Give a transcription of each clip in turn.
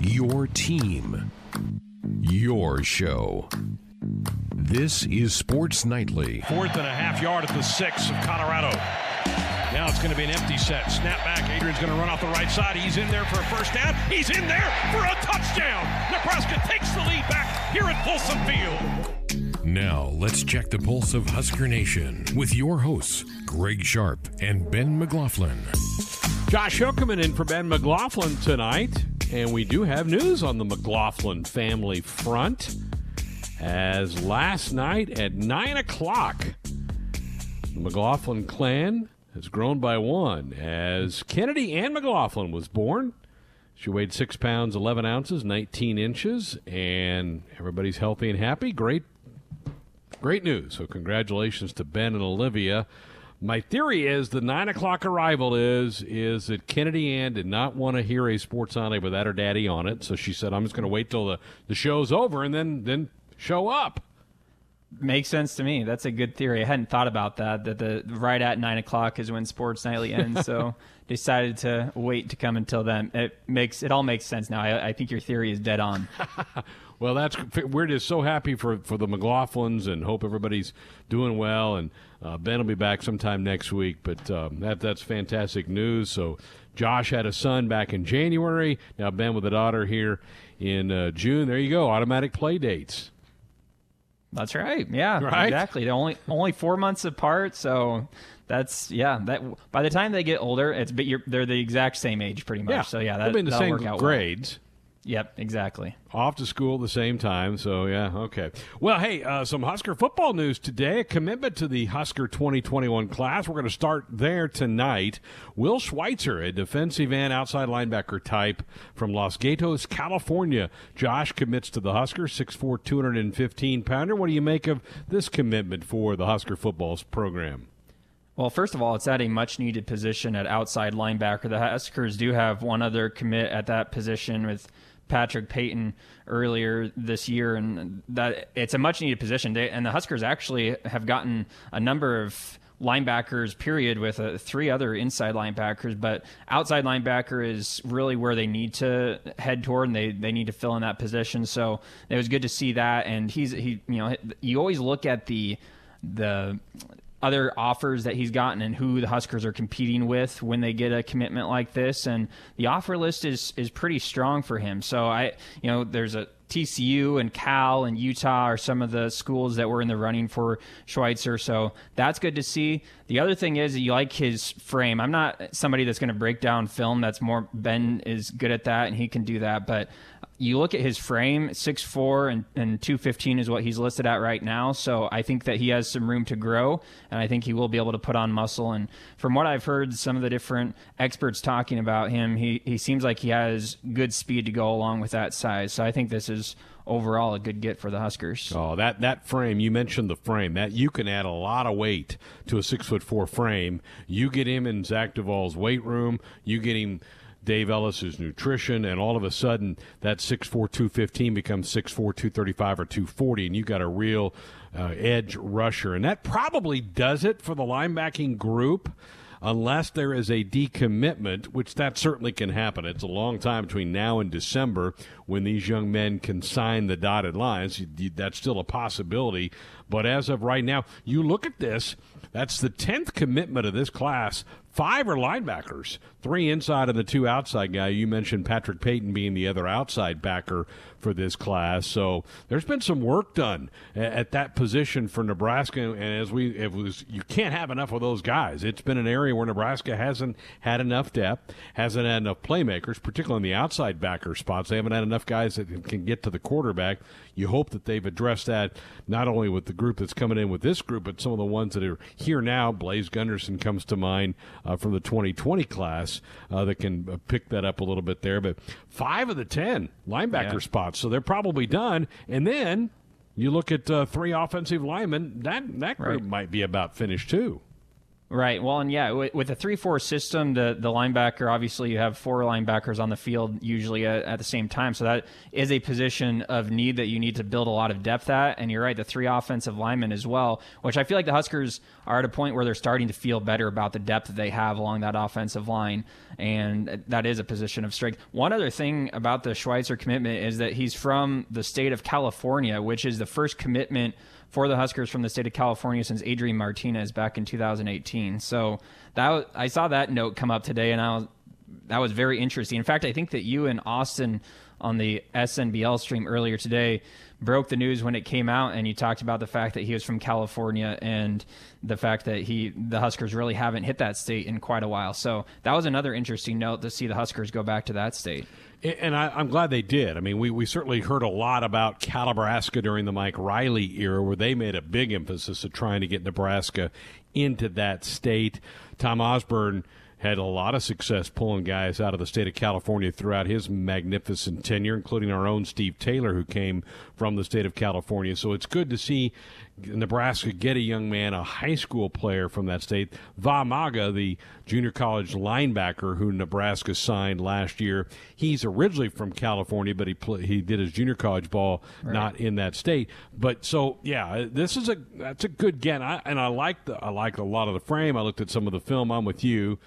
Your team. Your show. This is Sports Nightly. Fourth and a half yard at the six of Colorado. Now it's going to be an empty set. Snap back. Adrian's going to run off the right side. He's in there for a first down. He's in there for a touchdown. Nebraska takes the lead back here at Folsom Field. Now, let's check the pulse of Husker Nation with your hosts, Greg Sharp and Ben McLaughlin. Josh Hookerman in for Ben McLaughlin tonight. And we do have news on the McLaughlin family front. As last night at 9 o'clock, the McLaughlin clan has grown by one as Kennedy Ann McLaughlin was born. She weighed 6 pounds, 11 ounces, 19 inches, and everybody's healthy and happy. Great, great news. So, congratulations to Ben and Olivia. My theory is the nine o'clock arrival is is that Kennedy Ann did not want to hear a sports Sunday without her daddy on it, so she said, "I'm just going to wait till the, the show's over and then then show up." Makes sense to me. That's a good theory. I hadn't thought about that. That the right at nine o'clock is when Sports Nightly ends. So decided to wait to come until then. It makes it all makes sense now. I, I think your theory is dead on. well, that's we're just so happy for for the McLaughlins and hope everybody's doing well. And uh, Ben will be back sometime next week. But um, that that's fantastic news. So Josh had a son back in January. Now Ben with a daughter here in uh, June. There you go. Automatic play dates. That's right. Yeah, right? exactly. They're only only four months apart, so that's yeah. That by the time they get older, it's but they're the exact same age pretty much. Yeah. So yeah, that, they'll be in the same work out grades. Well. Yep, exactly. Off to school at the same time, so yeah, okay. Well, hey, uh, some Husker football news today. A commitment to the Husker 2021 class. We're going to start there tonight. Will Schweitzer, a defensive end outside linebacker type from Los Gatos, California. Josh commits to the Huskers, 6'4", 215 pounder. What do you make of this commitment for the Husker football's program? Well, first of all, it's at a much needed position at outside linebacker. The Huskers do have one other commit at that position with Patrick Payton earlier this year, and that it's a much needed position. They, and the Huskers actually have gotten a number of linebackers period with uh, three other inside linebackers but outside linebacker is really where they need to head toward and they, they need to fill in that position so it was good to see that and he's he you know you always look at the the other offers that he's gotten and who the Huskers are competing with when they get a commitment like this. And the offer list is is pretty strong for him. So I, you know, there's a TCU and Cal and Utah are some of the schools that were in the running for Schweitzer. So that's good to see. The other thing is you like his frame. I'm not somebody that's going to break down film. That's more Ben is good at that and he can do that. But you look at his frame, 6'4 and, and 215 is what he's listed at right now. So I think that he has some room to grow, and I think he will be able to put on muscle. And from what I've heard, some of the different experts talking about him, he, he seems like he has good speed to go along with that size. So I think this is overall a good get for the Huskers. Oh, that that frame you mentioned the frame that you can add a lot of weight to a six foot four frame. You get him in Zach Duval's weight room. You get him Dave Ellis's nutrition, and all of a sudden that 6'4", becomes 6'4", 235 or 240, and you got a real uh, edge rusher. And that probably does it for the linebacking group unless there is a decommitment, which that certainly can happen. It's a long time between now and December when these young men can sign the dotted lines. That's still a possibility. But as of right now, you look at this, that's the 10th commitment of this class Five are linebackers, three inside and the two outside guy. You mentioned Patrick Payton being the other outside backer for this class. So there's been some work done at that position for Nebraska. And as we, it was, you can't have enough of those guys. It's been an area where Nebraska hasn't had enough depth, hasn't had enough playmakers, particularly in the outside backer spots. They haven't had enough guys that can get to the quarterback. You hope that they've addressed that not only with the group that's coming in with this group, but some of the ones that are here now. Blaise Gunnerson comes to mind uh, from the 2020 class uh, that can uh, pick that up a little bit there. But five of the 10 linebacker yeah. spots, so they're probably done. And then you look at uh, three offensive linemen, that, that group right. might be about finished too. Right. Well, and yeah, with, a three-four system, the the linebacker obviously you have four linebackers on the field usually at, at, the same time, so that is a position of need that you need to build a lot of depth at. And you're right, the three offensive linemen as well, which I feel like the Huskers are at a point where they're starting to feel better about the depth that they have along that offensive line, and that is a position of strength. One other thing about the Schweitzer commitment is that he's from the state of California, which is the first commitment for the Huskers from the state of California since Adrian Martinez back in 2018. So that I saw that note come up today, and I was that was very interesting. In fact, I think that you and Austin on the SNBL stream earlier today broke the news when it came out, and you talked about the fact that he was from California and the fact that he the Huskers really haven't hit that state in quite a while. So that was another interesting note to see the Huskers go back to that state. And I, am glad they did. I mean, we, we certainly heard a lot about Calibraska during the Mike Riley era, where they made a big emphasis of trying to get Nebraska into that state. Tom Osborne had a lot of success pulling guys out of the state of California throughout his magnificent tenure, including our own Steve Taylor, who came from the state of California. So it's good to see Nebraska get a young man, a high school player from that state. Vamaga, the junior college linebacker who Nebraska signed last year, he's originally from California, but he play, he did his junior college ball right. not in that state. But so yeah, this is a that's a good get, I, and I like the I like a lot of the frame. I looked at some of the film. I'm with you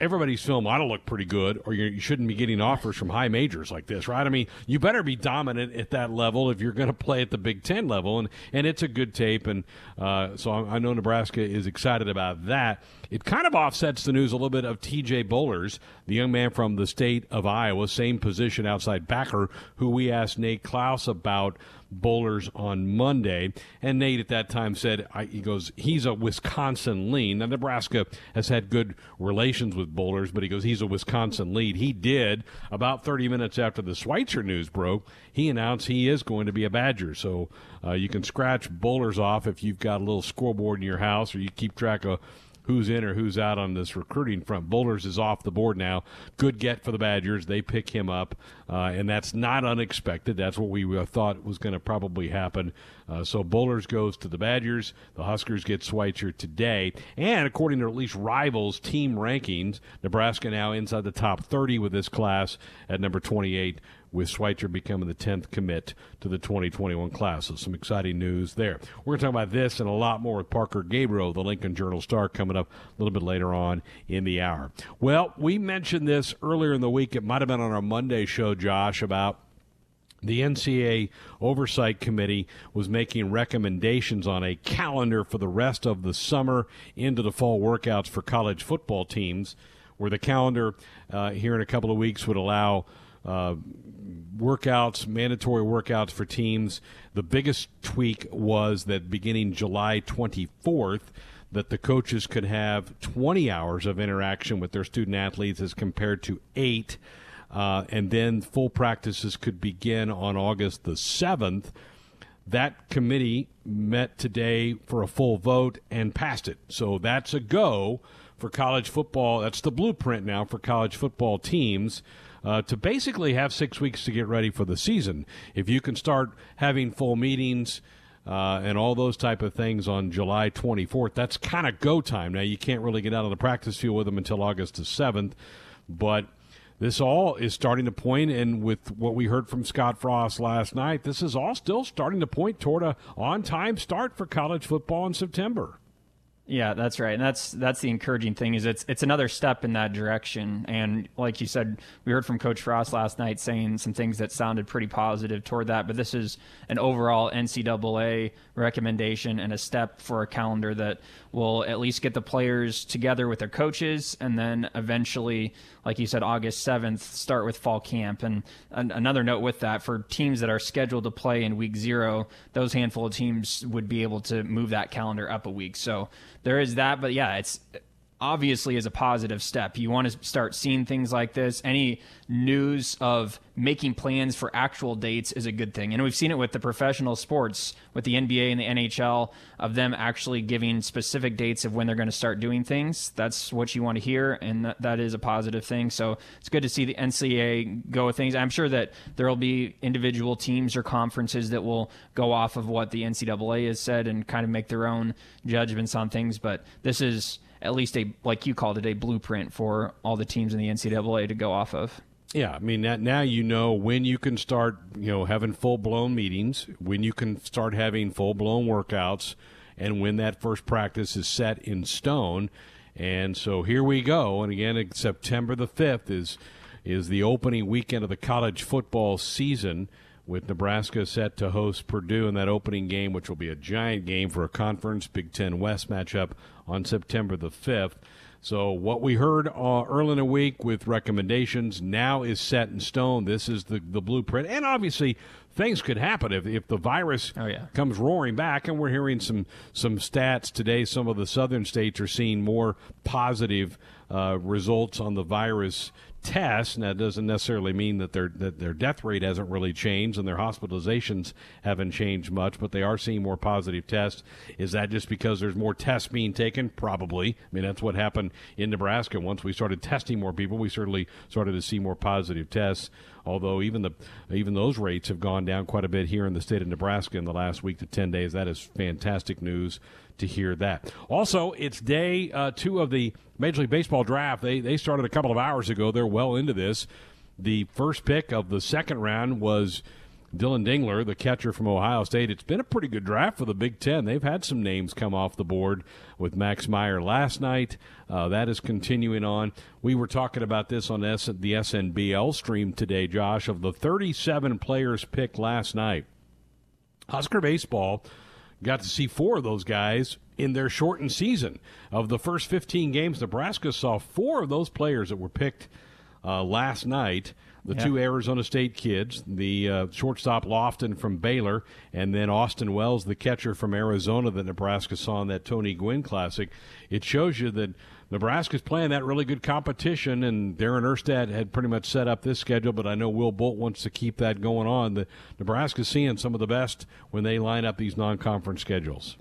everybody's film ought to look pretty good, or you shouldn't be getting offers from high majors like this, right? I mean, you better be dominant at that level if you're going to play at the Big Ten level, and and it's a good tape, and uh, so I, I know Nebraska is excited about that. It kind of offsets the news a little bit of T.J. Bollers, the young man from the state of Iowa, same position outside backer, who we asked Nate Clouse about Bollers on Monday. And Nate at that time said, I, he goes, he's a Wisconsin lean. Now, Nebraska has had good relations with Bollers, but he goes, he's a Wisconsin lead. He did about 30 minutes after the Schweitzer news broke. He announced he is going to be a Badger. So uh, you can scratch Bollers off if you've got a little scoreboard in your house or you keep track of who's in or who's out on this recruiting front. Bollers is off the board now. Good get for the Badgers. They pick him up, uh, and that's not unexpected. That's what we uh, thought was going to probably happen. Uh, so Bollers goes to the Badgers. The Huskers get Schweitzer today. And according to at least Rivals team rankings, Nebraska now inside the top 30 with this class at number 28 with Schweitzer becoming the 10th commit to the 2021 class. So some exciting news there. We're going to talk about this and a lot more with Parker Gabriel, the Lincoln Journal Star, coming up a little bit later on in the hour. Well, we mentioned this earlier in the week. It might have been on our Monday show, Josh, about the NCAA Oversight Committee was making recommendations on a calendar for the rest of the summer into the fall workouts for college football teams, where the calendar uh, here in a couple of weeks would allow uh, workouts, mandatory workouts for teams. The biggest tweak was that beginning July 24th, that the coaches could have 20 hours of interaction with their student athletes as compared to eight. Uh, and then full practices could begin on August the 7th. That committee met today for a full vote and passed it. So that's a go for college football. That's the blueprint now for college football teams uh, to basically have six weeks to get ready for the season. If you can start having full meetings. Uh, and all those type of things on July 24th. That's kind of go time. Now you can't really get out of the practice field with them until August the 7th, but this all is starting to point, and with what we heard from Scott Frost last night, this is all still starting to point toward a on-time start for college football in September. Yeah, that's right, and that's that's the encouraging thing is it's it's another step in that direction. And like you said, we heard from Coach Frost last night saying some things that sounded pretty positive toward that. But this is an overall NCAA recommendation and a step for a calendar that will at least get the players together with their coaches, and then eventually, like you said, August seventh, start with fall camp. And an, another note with that for teams that are scheduled to play in week zero, those handful of teams would be able to move that calendar up a week. So there is that, but yeah, it's obviously is a positive step. You want to start seeing things like this. Any news of making plans for actual dates is a good thing. And we've seen it with the professional sports, with the NBA and the NHL, of them actually giving specific dates of when they're going to start doing things. That's what you want to hear, and that, that is a positive thing. So it's good to see the NCAA go with things. I'm sure that there will be individual teams or conferences that will go off of what the NCAA has said and kind of make their own judgments on things. But this is at least a like you called it a blueprint for all the teams in the NCAA to go off of. Yeah, I mean that now you know when you can start, you know, having full blown meetings, when you can start having full blown workouts, and when that first practice is set in stone. And so here we go. And again, September the fifth is is the opening weekend of the college football season with Nebraska set to host Purdue in that opening game, which will be a giant game for a conference Big Ten West matchup on September the 5th. So, what we heard uh, early in the week with recommendations now is set in stone. This is the, the blueprint. And obviously, things could happen if, if the virus oh, yeah. comes roaring back. And we're hearing some, some stats today. Some of the southern states are seeing more positive uh, results on the virus test. Now, that doesn't necessarily mean that their that their death rate hasn't really changed and their hospitalizations haven't changed much, but they are seeing more positive tests. Is that just because there's more tests being taken? Probably. I mean, that's what happened in Nebraska. Once we started testing more people, we certainly started to see more positive tests. Although even the even those rates have gone down quite a bit here in the state of Nebraska in the last week to ten days. That is fantastic news to hear that. Also, it's day uh, two of the Major League Baseball draft. They they started a couple of hours ago. They're well into this. The first pick of the second round was Dillon Dingler, the catcher from Ohio State. It's been a pretty good draft for the Big Ten. They've had some names come off the board with Max Meyer last night. Uh, that is continuing on. We were talking about this on S- the SNBL stream today, Josh, of the 37 players picked last night. Husker Baseball got to see four of those guys in their shortened season. Of the first 15 games, Nebraska saw four of those players that were picked uh, last night. The yeah. two Arizona State kids, the uh, shortstop Loftin from Baylor, and then Austin Wells, the catcher from Arizona that Nebraska saw in that Tony Gwynn Classic. It shows you that Nebraska's playing that really good competition, and Darren Erstad had pretty much set up this schedule, but I know Will Bolt wants to keep that going on. The Nebraska's seeing some of the best when they line up these non-conference schedules.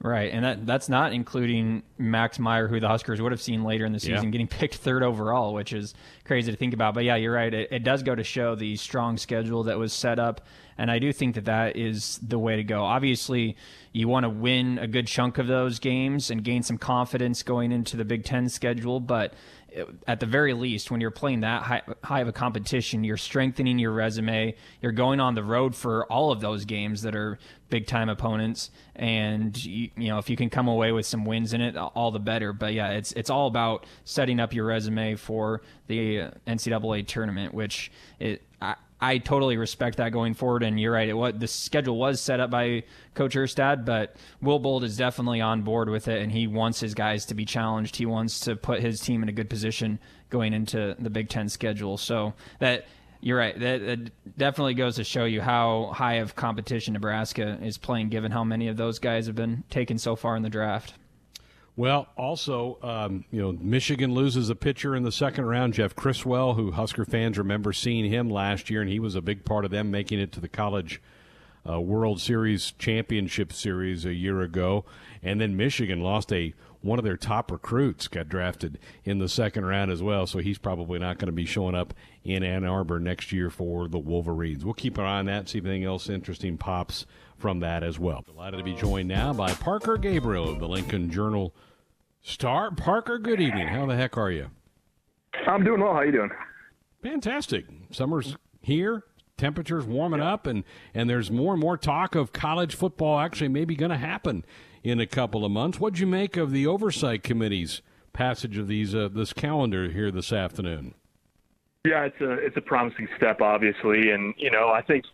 Right, and that that's not including Max Meyer, who the Huskers would have seen later in the season, yeah. getting picked third overall, which is crazy to think about. But yeah, you're right. It, it, does go to show the strong schedule that was set up, and I do think that that is the way to go. Obviously, you want to win a good chunk of those games and gain some confidence going into the Big Ten schedule, but uh, at the very least, when you're playing that high, high, of a competition, you're strengthening your resume. You're going on the road for all of those games that are big time opponents, and you, you, know if you can come away with some wins in it, all the better. But yeah, it's it's all about setting up your resume for the uh, NCAA tournament, which it I, I totally respect that going forward. And you're right. It what the schedule was set up by Coach Erstad, but Will Bolt is definitely on board with it, and he wants his guys to be challenged. He wants to put his team in a good position going into the Big Ten schedule. So that you're right. That, that, definitely goes to show you how high of competition Nebraska is playing, given how many of those guys have been taken so far in the draft. Well, also, um, you know, Michigan loses a pitcher in the second round, Jeff Criswell, who Husker fans remember seeing him last year, and he was a big part of them making it to the college uh, World Series championship series a year ago. And then Michigan lost a one of their top recruits got drafted in the second round as well, so he's probably not going to be showing up in Ann Arbor next year for the Wolverines. We'll keep an eye on that, see if anything else interesting pops from that as well. Delighted to be joined now by Parker Gabriel of the Lincoln Journal Star. Parker, good evening. How the heck are you? I'm doing well. How you doing? Fantastic. Summer's here. Temperatures warming up, and and there's more and more talk of college football actually maybe going to happen in a couple of months. What'd you make of the oversight committee's passage of these uh, this calendar here this afternoon? Yeah, it's a it's a promising step, obviously, and you know I think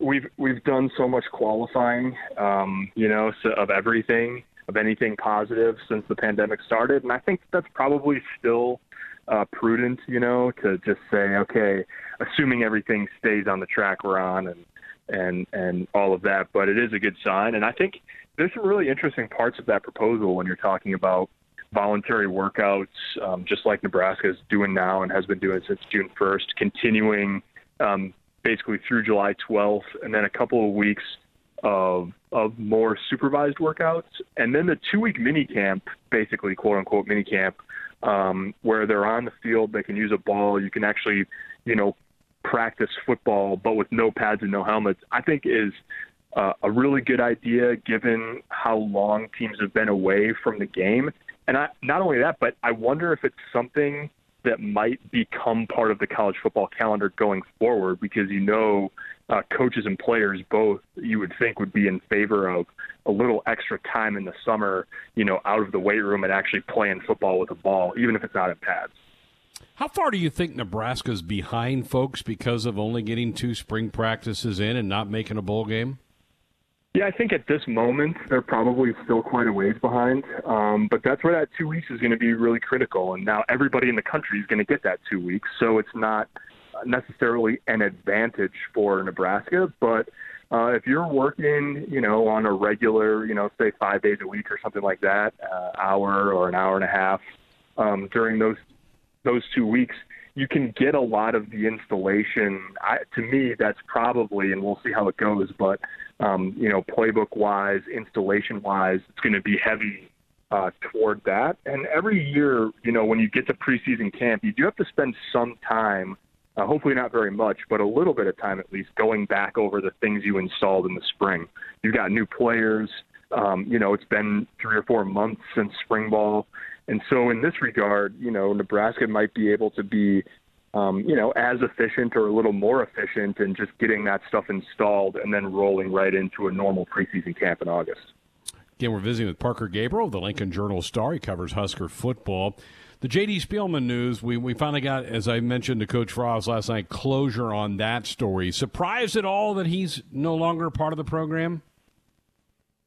we've we've done so much qualifying, um, you know, so of everything, of anything positive since the pandemic started, and I think that's probably still uh, prudent, you know, to just say, okay, assuming everything stays on the track we're on, and and and all of that, but it is a good sign, and I think there's some really interesting parts of that proposal when you're talking about voluntary workouts, um, just like Nebraska is doing now and has been doing since June 1st, continuing um, basically through July 12th, and then a couple of weeks of of more supervised workouts, and then the two week mini camp, basically quote unquote mini camp, um, where they're on the field, they can use a ball, you can actually, you know, practice football, but with no pads and no helmets. I think is uh, a really good idea given how long teams have been away from the game. And I, not only that, but I wonder if it's something that might become part of the college football calendar going forward because you know uh, coaches and players both you would think would be in favor of a little extra time in the summer, you know, out of the weight room and actually playing football with a ball, even if it's not in pads. How far do you think Nebraska's behind folks because of only getting two spring practices in and not making a bowl game? Yeah, I think at this moment they're probably still quite a ways behind. Um, but that's where that two weeks is going to be really critical. And now everybody in the country is going to get that two weeks, so it's not necessarily an advantage for Nebraska. But uh, if you're working, you know, on a regular, you know, say five days a week or something like that, uh, hour or an hour and a half um, during those those two weeks, you can get a lot of the installation. I, to me, that's probably, and we'll see how it goes, but um, you know, playbook wise, installation wise, it's going to be heavy uh, toward that. And every year, you know, when you get to preseason camp, you do have to spend some time, uh, hopefully not very much, but a little bit of time at least, going back over the things you installed in the spring. You've got new players. Um, you know, it's been three or four months since spring ball. And so, in this regard, you know, Nebraska might be able to be um, you know, as efficient or a little more efficient in just getting that stuff installed and then rolling right into a normal preseason camp in August. Again, we're visiting with Parker Gabriel, of the Lincoln Journal Star. He covers Husker football. The J.D. Spielman news, we, we finally got, as I mentioned to Coach Frost last night, closure on that story. Surprised at all that he's no longer part of the program?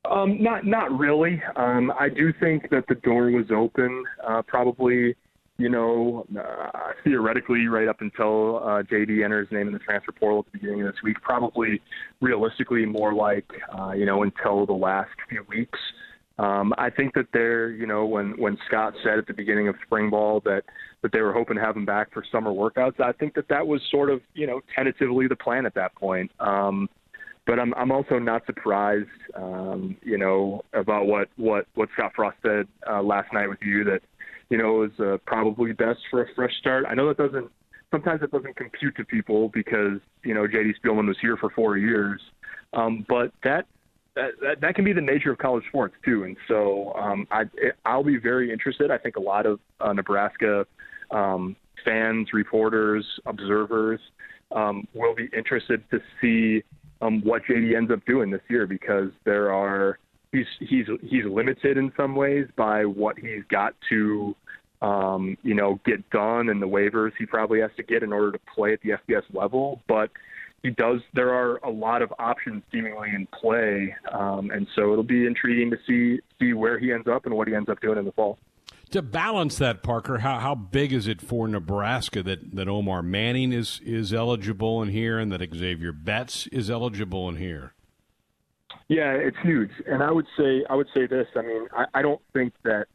Um, not not really. Um, I do think that the door was open. Uh, probably you know, uh, theoretically, right up until uh, JD enters name in the transfer portal at the beginning of this week, probably realistically more like, uh, you know, until the last few weeks. Um, I think that they're, you know, when when Scott said at the beginning of spring ball that that they were hoping to have him back for summer workouts, I think that that was sort of, you know, tentatively the plan at that point. Um, but I'm I'm also not surprised, um, you know, about what what what Scott Frost said uh, last night with you that you know, is uh, probably best for a fresh start. I know that doesn't sometimes it doesn't compute to people because you know JD Spielman was here for four years, um, but that, that that can be the nature of college sports too. And so um, I I'll be very interested. I think a lot of uh, Nebraska um, fans, reporters, observers um, will be interested to see um, what JD ends up doing this year because there are he's he's he's limited in some ways by what he's got to um, you know, get done and the waivers he probably has to get in order to play at the FBS level. But he does. There are a lot of options seemingly in play, um, and so it'll be intriguing to see see where he ends up and what he ends up doing in the fall. To balance that, Parker, how, how big is it for Nebraska that, that Omar Manning is, is eligible in here and that Xavier Betts is eligible in here? Yeah, it's huge, and I would say I would say this. I mean, I, I don't think that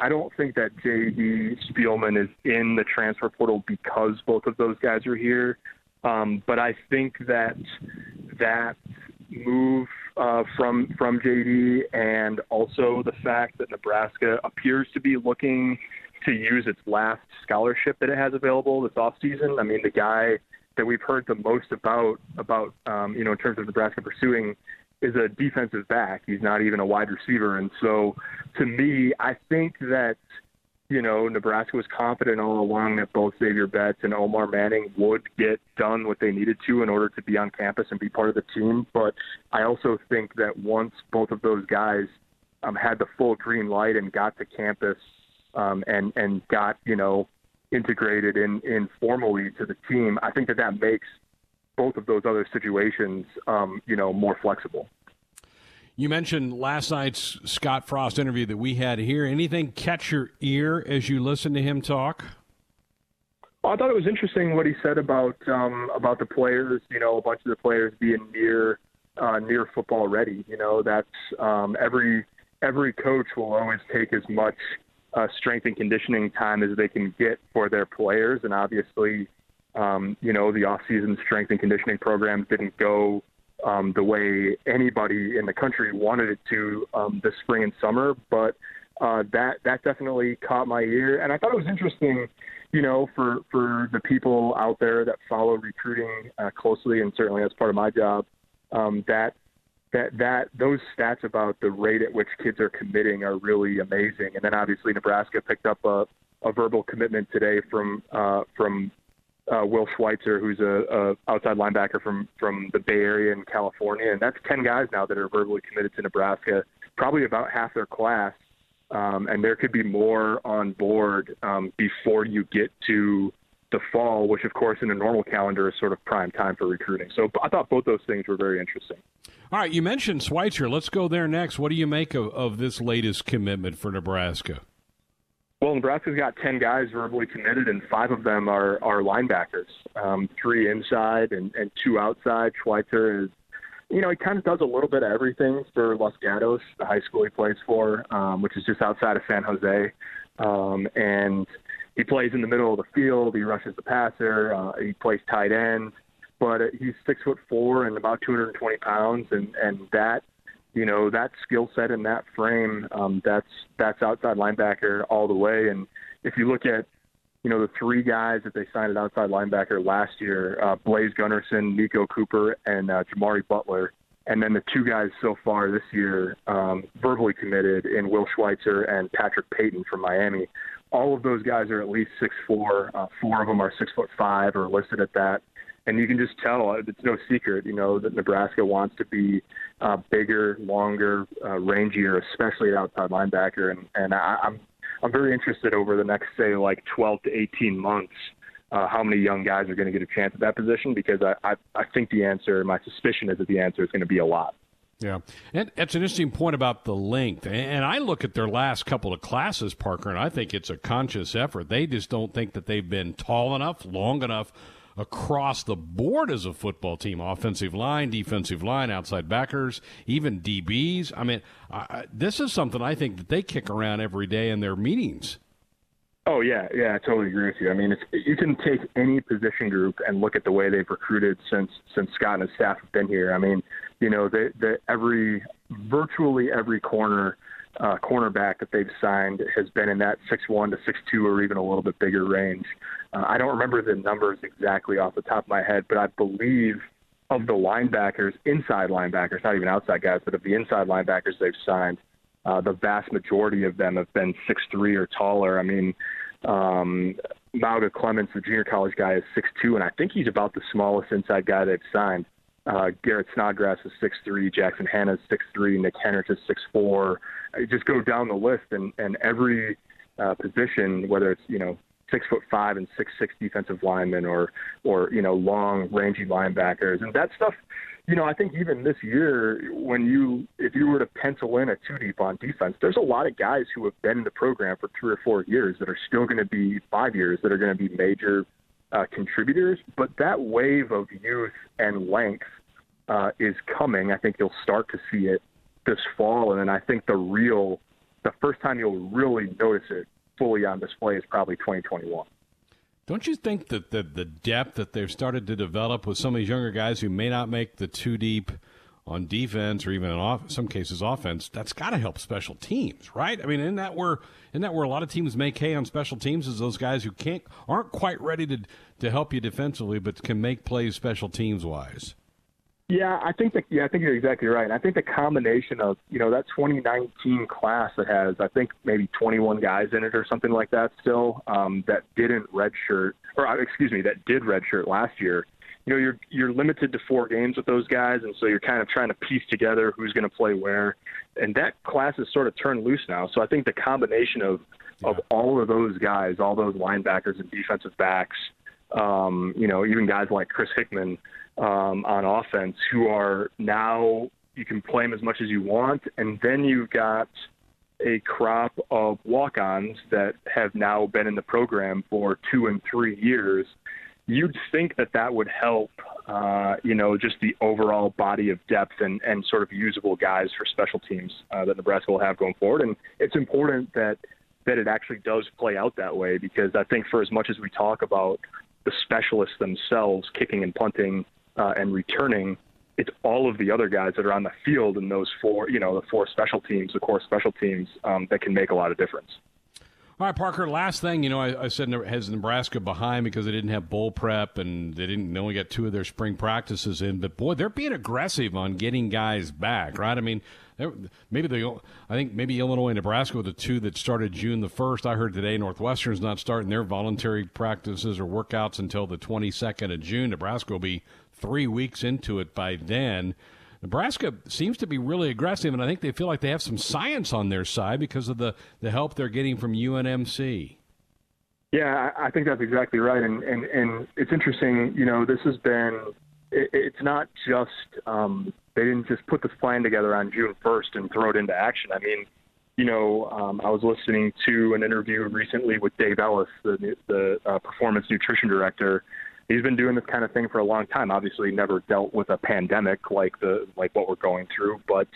I don't think that JD Spielman is in the transfer portal because both of those guys are here. Um, but I think that that move uh, from from JD and also the fact that Nebraska appears to be looking to use its last scholarship that it has available this offseason. I mean, the guy that we've heard the most about about um, you know in terms of Nebraska pursuing is a defensive back. He's not even a wide receiver. And so to me, I think that, you know, Nebraska was confident all along that both Xavier Betts and Omar Manning would get done what they needed to in order to be on campus and be part of the team. But I also think that once both of those guys um, had the full green light and got to campus um, and, and got, you know, integrated in, informally to the team, I think that that makes both of those other situations, um, you know, more flexible. You mentioned last night's Scott Frost interview that we had here. Anything catch your ear as you listen to him talk? Well, I thought it was interesting what he said about um, about the players. You know, a bunch of the players being near uh, near football ready. You know, that's um, every every coach will always take as much uh, strength and conditioning time as they can get for their players, and obviously, um, you know, the off-season strength and conditioning program didn't go um, the way anybody in the country wanted it to um, this spring and summer. But uh, that that definitely caught my ear, and I thought it was interesting, you know, for for the people out there that follow recruiting uh, closely, and certainly as part of my job, um, that that that those stats about the rate at which kids are committing are really amazing. And then obviously Nebraska picked up a, a verbal commitment today from uh, from uh, Will Schweitzer, who's a, a outside linebacker from from the Bay Area in California, and that's ten guys now that are verbally committed to Nebraska. Probably about half their class, um, and there could be more on board um, before you get to the fall, which of course in a normal calendar is sort of prime time for recruiting. So I thought both those things were very interesting. All right, you mentioned Schweitzer. Let's go there next. What do you make of, of this latest commitment for Nebraska? Well, Nebraska's got 10 guys verbally committed, and five of them are, are linebackers, um, three inside and, and two outside. Schweitzer is, you know, he kind of does a little bit of everything for Los Gatos, the high school he plays for, um, which is just outside of San Jose. Um, and he plays in the middle of the field. He rushes the passer. Uh, he plays tight end. But he's six foot four and about 220 pounds, and and that you know that skill set and that frame um, that's that's outside linebacker all the way. And if you look at you know the three guys that they signed at outside linebacker last year uh, Blaise Gunnerson, Niko Cooper and uh, Jimari Butler. And then the two guys so far this year um, verbally committed in Will Schweitzer and Patrick Payton from Miami. All of those guys are at least six four uh, four of them are six foot five or listed at that and you can just tell uh, it's no secret, you know, that Nebraska wants to be uh, bigger, longer, uh, rangier, especially at outside linebacker. And and I, I'm I'm very interested over the next say like 12 to 18 months. Uh, how many young guys are going to get a chance at that position? Because I, I, I think the answer, my suspicion is that the answer is going to be a lot. Yeah, and it's an interesting point about the length. And I look at their last couple of classes, Parker, and I think it's a conscious effort. They just don't think that they've been tall enough, long enough across the board as a football team offensive line, defensive line, outside backers, even DBs. I mean, I, this is something I think that they kick around every day in their meetings. Oh yeah, yeah, I totally agree with you. I mean, it's, you can take any position group and look at the way they've recruited since since Scott and his staff have been here. I mean, you know, they, every virtually every corner uh, cornerback that they've signed has been in that six one to six two or even a little bit bigger range. Uh, I don't remember the numbers exactly off the top of my head, but I believe of the linebackers, inside linebackers, not even outside guys, but of the inside linebackers they've signed, uh, the vast majority of them have been six three or taller. I mean, um, Mauga Clements, the junior college guy, is six two, and I think he's about the smallest inside guy they've signed. Uh, Garrett Snodgrass is six three, Jackson Hannah is six three, Nick Henrich is six four. Just go down the list, and and every uh, position, whether it's you know six foot five and six six defensive linemen, or or you know long rangy linebackers, and that stuff. You know, I think even this year, when you if you were to pencil in a two deep on defense, there's a lot of guys who have been in the program for three or four years that are still going to be five years that are going to be major uh, contributors. But that wave of youth and length uh, is coming. I think you'll start to see it this fall, and then I think the real, the first time you'll really notice it fully on display is probably 2021. Don't you think that the, the depth that they've started to develop with some of these younger guys who may not make the two deep on defense or even in off, some cases offense, that's got to help special teams, right? I mean, isn't that where isn't that where a lot of teams make hay on special teams? Is those guys who can't aren't quite ready to to help you defensively, but can make plays special teams wise. Yeah, I think that yeah, I think you're exactly right. I think the combination of you know that 2019 class that has I think maybe 21 guys in it or something like that still um, that didn't redshirt or uh, excuse me that did redshirt last year. You know you're you're limited to four games with those guys, and so you're kind of trying to piece together who's going to play where. And that class is sort of turned loose now. So I think the combination of yeah. of all of those guys, all those linebackers and defensive backs, um, you know even guys like Chris Hickman um, on offense who are now you can play them as much as you want, and then you've got a crop of walk-ons that have now been in the program for two and three years. You'd think that that would help, uh, you know, just the overall body of depth and, and sort of usable guys for special teams uh, that Nebraska will have going forward. And it's important that that it actually does play out that way because I think for as much as we talk about the specialists themselves kicking and punting uh, and returning, it's all of the other guys that are on the field and those four, you know, the four special teams, the core special teams um, that can make a lot of difference. All right, Parker. Last thing, you know, I, I, said has Nebraska behind because they didn't have bowl prep and they didn't they only got two of their spring practices in. But boy, they're being aggressive on getting guys back, right? I mean, maybe they, I think maybe Illinois and Nebraska were the two that started June the first. I heard today Northwestern's not starting their voluntary practices or workouts until the twenty second of June. Nebraska will be three weeks into it by then. Nebraska seems to be really aggressive, and I think they feel like they have some science on their side because of the, the help they're getting from UNMC. Yeah, I think that's exactly right, and and and it's interesting. You know, this has been. It, it's not just um, they didn't just put this plan together on June 1st and throw it into action. I mean, you know, um, I was listening to an interview recently with Dave Ellis, the the uh, performance nutrition director, he's been doing this kind of thing for a long time. Obviously, never dealt with a pandemic like the like what we're going through, but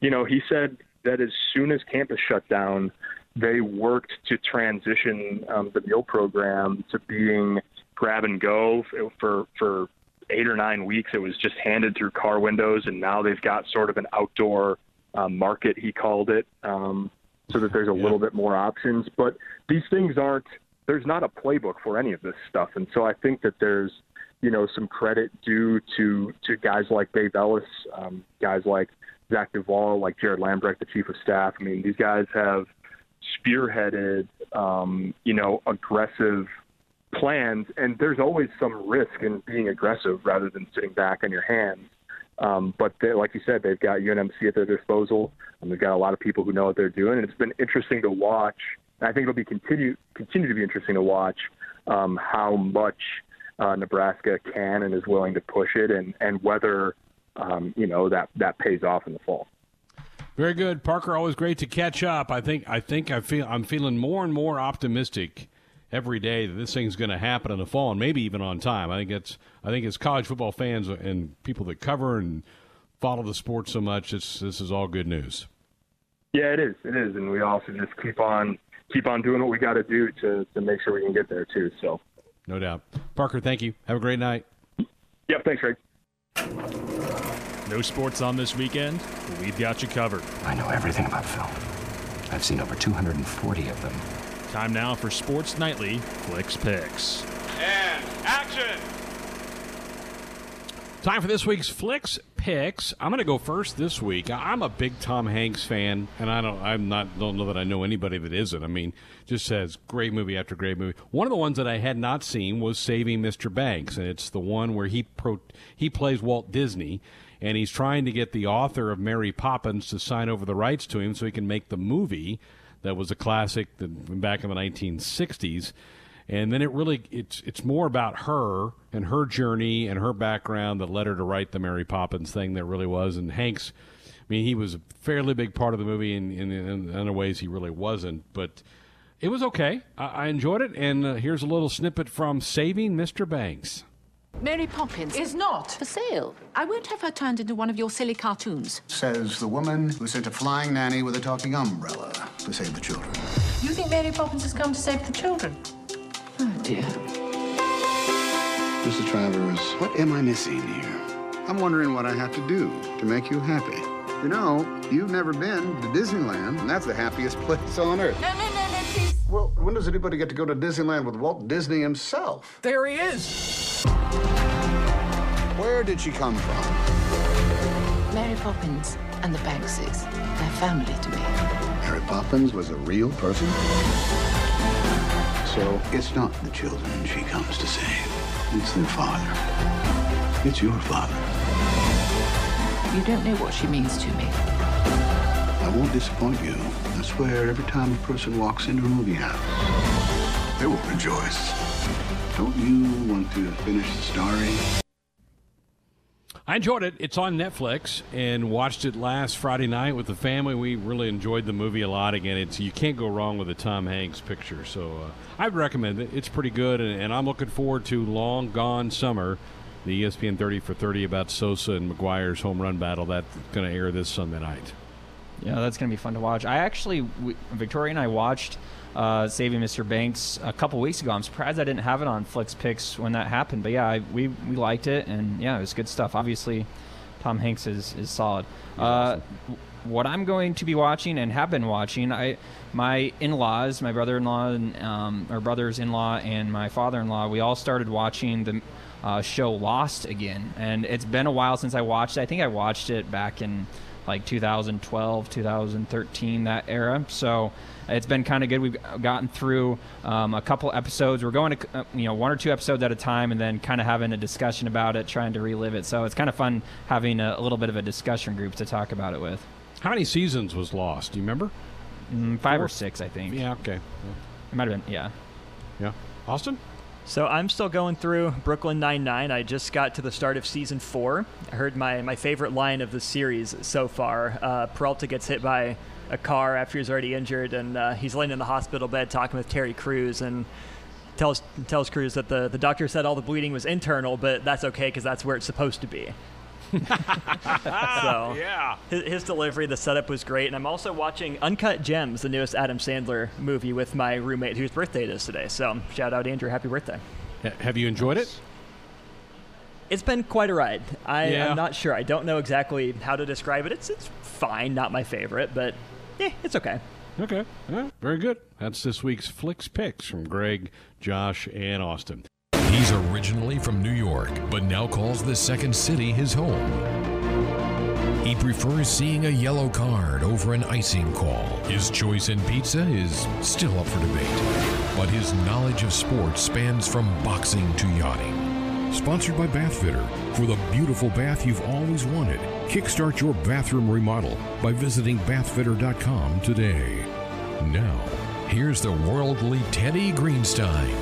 you know, he said that as soon as campus shut down, they worked to transition um, the meal program to being grab and go for for eight or nine weeks. It was just handed through car windows, and now they've got sort of an outdoor um, market. He called it. Um, so that there's a yeah. little bit more options, but these things aren't there's not a playbook for any of this stuff, and so I think that there's you know some credit due to to guys like Dave Ellis, um, guys like Zach Duval, like Gerrod Lambrecht, the chief of staff. I mean, these guys have spearheaded um, you know aggressive plans, and there's always some risk in being aggressive rather than sitting back on your hands. Um, but they, like you said, they've got UNMC at their disposal, and they've got a lot of people who know what they're doing. And it's been interesting to watch I think it'll be continue continue to be interesting to watch um, how much uh, Nebraska can and is willing to push it, and and whether um, you know that that pays off in the fall. Very good, Parker. Always great to catch up. I think I think I feel I'm feeling more and more optimistic every day that this thing's going to happen in the fall, and maybe even on time. I think it's I think as college football fans and people that cover and follow the sport so much, this this is all good news. Yeah, it is. It is, and we also just keep on keep on doing what we got to do to to make sure we can get there too. So, no doubt. Parker, thank you. Have a great night. Yep. Thanks, Greg. No sports on this weekend? but We've got you covered. I know everything about film. I've seen over 240 of them. Time now for Sports Nightly Flix Pix. And action! Time for this week's Flix Pix. I'm going to go first this week. I'm a big Tom Hanks fan, and I don't, I'm not, don't know that I know anybody that isn't. I mean, just says great movie after great movie. One of the ones that I had not seen was Saving Mr. Banks, and it's the one where he pro, he plays Walt Disney, and he's trying to get the author of Mary Poppins to sign over the rights to him so he can make the movie that was a classic back in the 1960s and then it really it's it's more about her and her journey and her background that led her to write the Mary Poppins thing that really was. And Hanks, I mean, he was a fairly big part of the movie, and in, in, in, other ways he really wasn't, but. It was okay. I, I enjoyed it, and uh, here's a little snippet from Saving Mr. Banks. Mary Poppins is not for sale. I won't have her turned into one of your silly cartoons. Says the woman who sent a flying nanny with a talking umbrella to save the children. You think Mary Poppins has come to save the children? Oh, dear. Mrs. Travers, what am I missing here? I'm wondering what I have to do to make you happy. You know, you've never been to Disneyland, and that's the happiest place on earth. No, no, no, no, please. Well, when does anybody get to go to Disneyland with Walt Disney himself? There he is. Where did she come from? Mary Poppins and the Bankses. They're family to me. Mary Poppins was a real person? So it's not the children she comes to save. It's their father. It's your father. You don't know what she means to me. I won't disappoint you. I swear every time a person walks into a movie house, they will rejoice. Don't you want to finish the story? I enjoyed it. It's on Netflix and watched it last Friday night with the family. We really enjoyed the movie a lot. Again, it's you can't go wrong with a Tom Hanks picture. So uh, I'd recommend it. It's pretty good, and, and, I'm looking forward to Long Gone Summer, the ESPN 30 for 30 about Sosa and McGwire's home run battle. That's going to air this Sunday night. Yeah, that's going to be fun to watch. I actually, Victoria and I watched uh, Saving Mr. Banks a couple weeks ago. I'm surprised I didn't have it on Flix Pix when that happened. But yeah, I, we we liked it, and yeah, it was good stuff. Obviously, Tom Hanks is is solid. Uh, what I'm going to be watching and have been watching, I my in-laws, my brother-in-law and um, or brothers-in-law and my father-in-law, we all started watching the uh, show Lost again, and it's been a while since I watched it. I think I watched it back in like 2012, 2013, that era. So it's been kind of good. We've gotten through um, a couple episodes. We're going to uh, you know one or two episodes at a time, and then kind of having a discussion about it, trying to relive it. So it's kind of fun having a, a little bit of a discussion group to talk about it with. How many seasons was Lost? Do you remember? Mm, five Four? or six, I think. Yeah. Okay. It might have been. Yeah. Yeah. Austin. So I'm still going through Brooklyn Nine-Nine. I just got to the start of season four. I heard my, my favorite line of the series so far. Uh, Peralta gets hit by a car after he's already injured, and uh, he's laying in the hospital bed talking with Terry Crews and tells tells Crews that the, the doctor said all the bleeding was internal, but that's okay because that's where it's supposed to be. so yeah, his, his, delivery, the setup was great, and I'm also watching Uncut Gems, the newest Adam Sandler movie, with my roommate whose birthday it is today. So shout out Andrew, happy birthday! Have you enjoyed it? It's been quite a ride. I, am not sure. I don't know exactly how to describe it. It's it's fine, not my favorite, but yeah, it's okay. Okay, yeah, very good. That's this week's Flix Pix from Greg, Josh, and Austin. He's originally from New York, but now calls the second city his home. He prefers seeing a yellow card over an icing call. His choice in pizza is still up for debate, but his knowledge of sports spans from boxing to yachting. Sponsored by Bathfitter. For the beautiful bath you've always wanted, kickstart your bathroom remodel by visiting bathfitter.com today. Now, here's the worldly Teddy Greenstein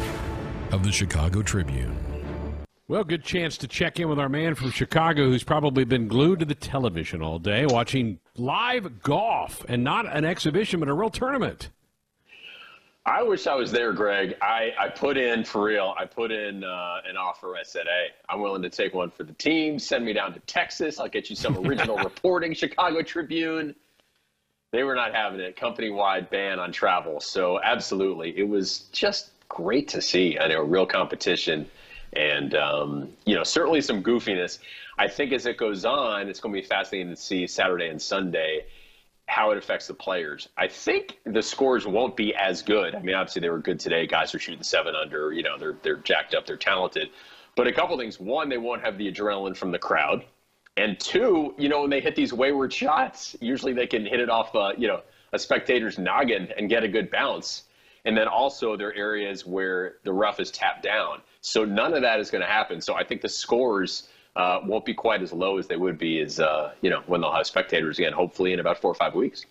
of the Chicago Tribune. Well, good chance to check in with our man from Chicago who's probably been glued to the television all day watching live golf and not an exhibition, but a real tournament. I wish I was there, Greg. I, I put in, for real, I put in uh, an offer. I said, hey, I'm willing to take one for the team. Send me down to Texas. I'll get you some original reporting, Chicago Tribune. They were not having it. Company wide ban on travel. So, absolutely. It was just great to see. I know real competition, and um, you know certainly some goofiness. I think as it goes on, it's going to be fascinating to see Saturday and Sunday how it affects the players. I think the scores won't be as good. I mean, obviously they were good today. Guys are shooting seven under. You know, they're they're jacked up. They're talented. But a couple things. One, they won't have the adrenaline from the crowd. And two, you know, when they hit these wayward shots, usually they can hit it off, uh, you know, a spectator's noggin and get a good bounce. And then also there are areas where the rough is tapped down. So none of that is going to happen. So I think the scores uh, won't be quite as low as they would be as uh, you know when they'll have spectators again. Hopefully in about four or five weeks.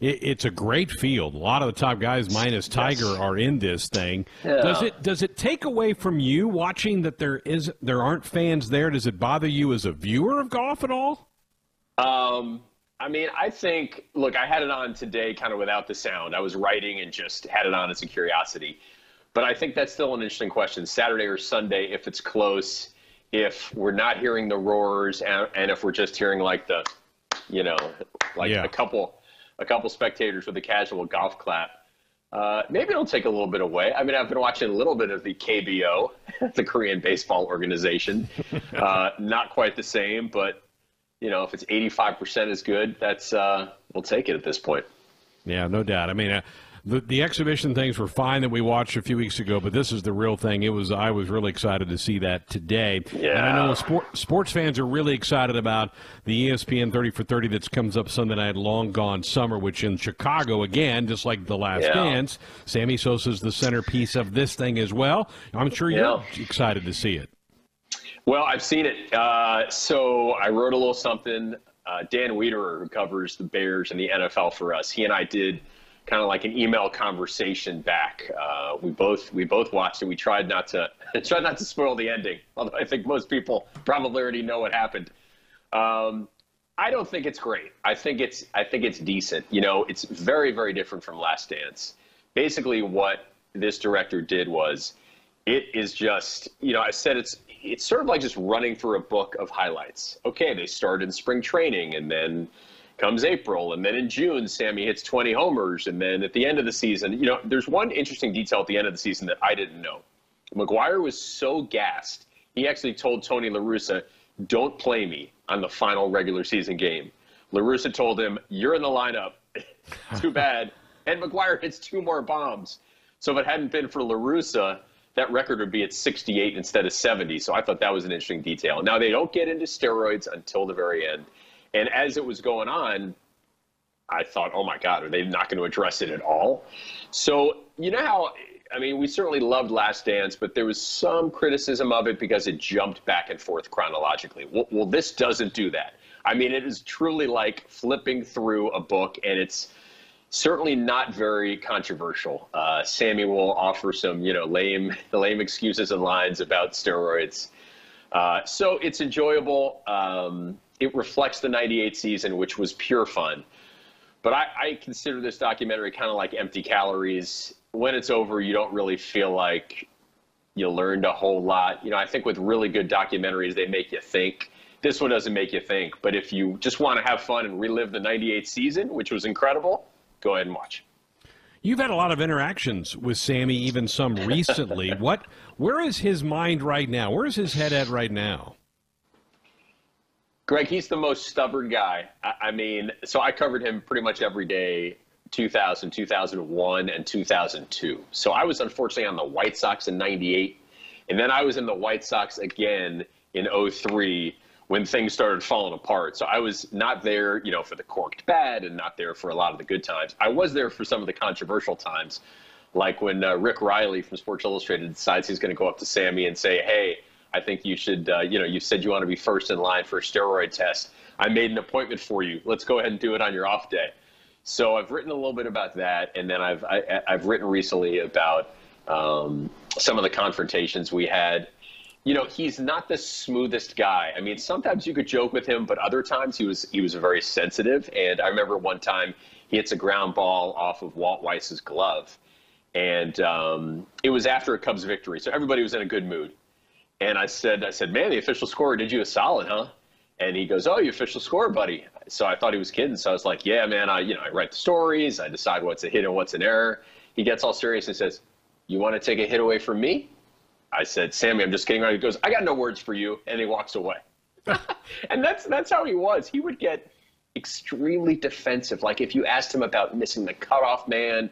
it's a great field. A lot of the top guys, minus Tiger, yes. are in this thing. Yeah. Does it does it take away from you watching that there is there aren't fans there? Does it bother you as a viewer of golf at all? Um, I mean, I think, look, I had it on today kind of without the sound. I was writing and just had it on as a curiosity. But I think that's still an interesting question. Saturday or Sunday, if it's close, if we're not hearing the roars, and, and if we're just hearing like the, you know, like yeah. a couple, a couple spectators with a casual golf clap, uh, maybe it'll take a little bit away. I mean, I've been watching a little bit of the KBO, the Korean Baseball Organization. Uh, not quite the same, but you know, if it's 85% is good, that's uh, we'll take it at this point. Yeah, no doubt. I mean, uh, the the exhibition things were fine that we watched a few weeks ago, but this is the real thing. It was I was really excited to see that today. Yeah. And I know sport, sports fans are really excited about the ESPN 30 for 30 that comes up Sunday night, Long Gone Summer, which in Chicago again, just like the Last yeah. Dance, Sammy Sosa is the centerpiece of this thing as well. I'm sure you're yeah. excited to see it. Well, I've seen it. Uh, so I wrote a little something. Uh, Dan Wiederer, who covers the Bears and the NFL for us, he and I did kind of like an email conversation back. Uh, we both we both watched it. We tried not to tried not to spoil the ending, although I think most people probably already know what happened. Um, I don't think it's great. I think it's I think it's decent. You know, it's very very different from Last Dance. Basically, what this director did was, it is just you know I said it's it's sort of like just running through a book of highlights. Okay, they start in spring training, and then comes April, and then in June, Sammy hits 20 homers, and then at the end of the season, you know, there's one interesting detail at the end of the season that I didn't know. McGwire was so gassed, he actually told Tony La Russa, "Don't play me on the final regular season game." La Russa told him, "You're in the lineup." Too bad. And McGwire hits two more bombs. So if it hadn't been for La Russa, that record would be at 68 instead of 70. So I thought that was an interesting detail. Now they don't get into steroids until the very end. And as it was going on, I thought, oh my God, are they not going to address it at all? So, you know how, I mean, we certainly loved Last Dance, but there was some criticism of it because it jumped back and forth chronologically. Well, well this doesn't do that. I mean, it is truly like flipping through a book, and it's certainly not very controversial. Uh, Sammy will offer some, you know, lame, lame excuses and lines about steroids. Uh, so it's enjoyable. Um, it reflects the 98 season, which was pure fun. But I, I consider this documentary kind of like empty calories. When it's over, you don't really feel like you learned a whole lot. You know, I think with really good documentaries, they make you think. This one doesn't make you think. But if you just want to have fun and relive the 98 season, which was incredible, go ahead and watch. You've had a lot of interactions with Sammy, even some recently. what, where is his mind right now? Where is his head at right now? Greg, he's the most stubborn guy. I, I mean, so I covered him pretty much every day 2000, 2001, and 2002. So I was unfortunately on the White Sox in 98. And then I was in the White Sox again in 03 when things started falling apart. So I was not there, you know, for the corked bat and not there for a lot of the good times. I was there for some of the controversial times, like when uh, Rick Reilly from Sports Illustrated decides he's going to go up to Sammy and say, hey, I think you should, uh, you know, you said you want to be first in line for a steroid test. I made an appointment for you. Let's go ahead and do it on your off day. So I've written a little bit about that, and then I've I, have i have written recently about um, some of the confrontations we had. You know, he's not the smoothest guy. I mean, sometimes you could joke with him, but other times he was he was very sensitive. And I remember one time he hits a ground ball off of Walt Weiss's glove, and um, it was after a Cubs victory, so everybody was in a good mood. And I said, I said, man, the official scorer did you a solid, huh? And he goes, oh, you official scorer, buddy. So I thought he was kidding. So I was like, yeah, man, I, you know, I write the stories. I decide what's a hit and what's an error. He gets all serious and says, you want to take a hit away from me? I said, Sammy, I'm just kidding. He goes, I got no words for you. And he walks away. and that's, that's how he was. He would get extremely defensive. Like if you asked him about missing the cutoff man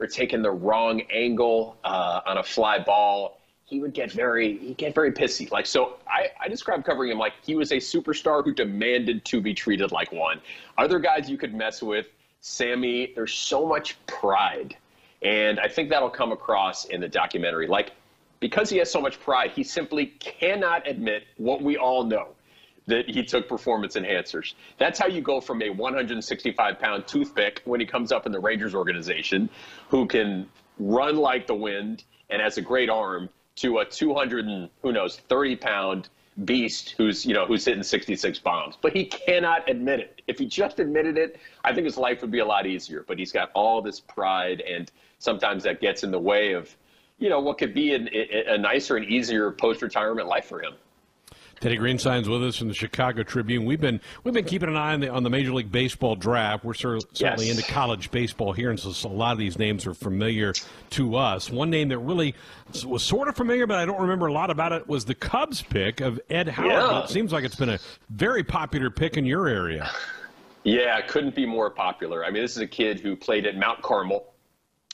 or taking the wrong angle uh, on a fly ball, he would get very he get very pissy. Like so, I, I describe covering him like he was a superstar who demanded to be treated like one. Other guys you could mess with, Sammy. There's so much pride, and I think that'll come across in the documentary. Like because he has so much pride, he simply cannot admit what we all know that he took performance enhancers. That's how you go from a 165 pound toothpick when he comes up in the Rangers organization, who can run like the wind and has a great arm to a 200 and who knows 30 pound beast who's you know who's hitting 66 bombs but he cannot admit it. If he just admitted it i think his life would be a lot easier. But he's got all this pride and sometimes that gets in the way of you know what could be an, a nicer and easier post retirement life for him Teddy Greenstein's with us from the Chicago Tribune. We've been we've been keeping an eye on the on the Major League Baseball draft. We're certainly yes. into college baseball here, and so a lot of these names are familiar to us. One name that really was sort of familiar, but I don't remember a lot about it, was the Cubs pick of Ed Howard. Yeah. It seems like it's been a very popular pick in your area. Yeah, couldn't be more popular. I mean, this is a kid who played at Mount Carmel,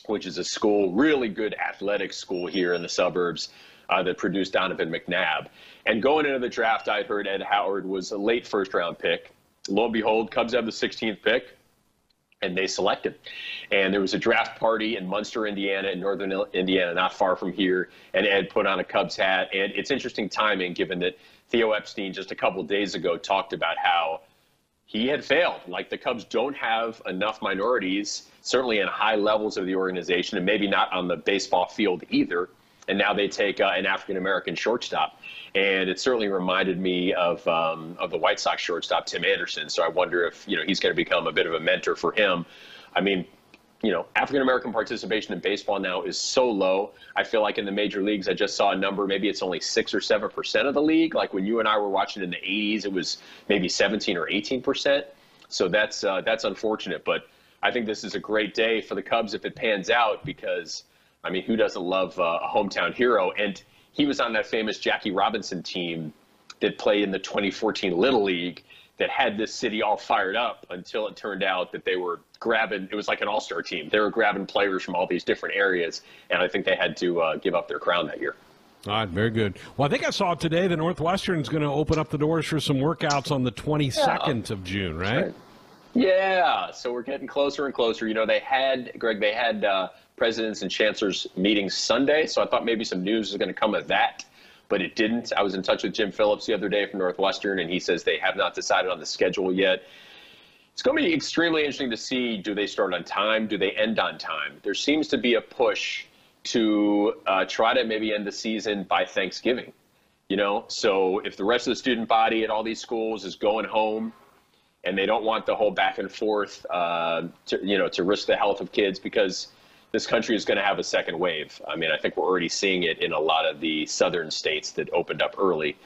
which is a school, really good athletic school here in the suburbs uh, that produced Donovan McNabb. And going into the draft, I heard Ed Howard was a late first round pick. Lo and behold, Cubs have the 16th pick, and they selected. And there was a draft party in Munster, Indiana, in northern Indiana, not far from here. And Ed put on a Cubs hat. And it's interesting timing, given that Theo Epstein just a couple days ago talked about how he had failed. Like the Cubs don't have enough minorities, certainly in high levels of the organization, and maybe not on the baseball field either, and now they take uh, an African American shortstop. And it certainly reminded me of um, of the White Sox shortstop Tim Anderson. So I wonder if you know he's going to become a bit of a mentor for him. I mean, you know, African American participation in baseball now is so low. I feel like in the major leagues, I just saw a number. Maybe it's only six or seven percent of the league. Like when you and I were watching in the '80s, it was maybe 17 or 18 percent. So that's uh, that's unfortunate. But I think this is a great day for the Cubs if it pans out because I mean, who doesn't love uh, a hometown hero? And he was on that famous Jackie Robinson team that played in the 2014 Little League that had this city all fired up until it turned out that they were grabbing. It was like an all-star team. They were grabbing players from all these different areas, and I think they had to uh, give up their crown that year. All right, very good. Well, I think I saw today the Northwestern's going to open up the doors for some workouts on the 22nd yeah. of June, right? right? Yeah, so we're getting closer and closer. You know, they had Greg, they had uh, presidents and chancellors meeting Sunday, so I thought maybe some news was going to come of that, but it didn't. I was in touch with Jim Phillips the other day from Northwestern, and he says they have not decided on the schedule yet. It's going to be extremely interesting to see do they start on time? Do they end on time? There seems to be a push to uh, try to maybe end the season by Thanksgiving. You know, so if the rest of the student body at all these schools is going home and they don't want the whole back and forth, uh, to, you know, to risk the health of kids because this country is going to have a second wave. I mean, I think we're already seeing it in a lot of the southern states that opened up early.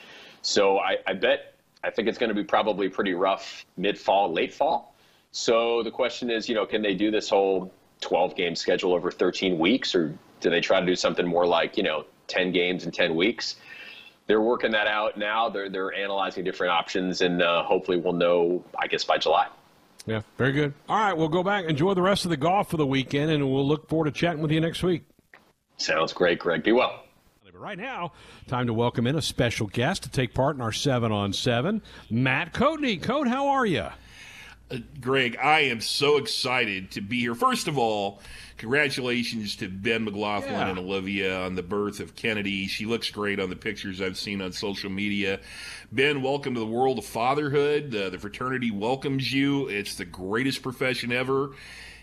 So I, I bet, I think it's going to be probably pretty rough mid fall, late fall. So the question is, you know, can they do this whole 12 game schedule over 13 weeks or do they try to do something more like, you know, 10 games in 10 weeks? they're working that out now. They're they're analyzing different options, and uh, hopefully we'll know, I guess, by July. Yeah, very good. All right, we'll go back, enjoy the rest of the golf for the weekend, and we'll look forward to chatting with you next week. Sounds great, Greg. Be well. Right now, time to welcome in a special guest to take part in our seven on seven, Matt Coatney. Coat, how are you? Uh, Greg, I am so excited to be here. First of all, congratulations to Ben McLaughlin yeah. and Olivia on the birth of Kennedy. She looks great on the pictures I've seen on social media. Ben, welcome to the world of fatherhood. Uh, the fraternity welcomes you. It's the greatest profession ever.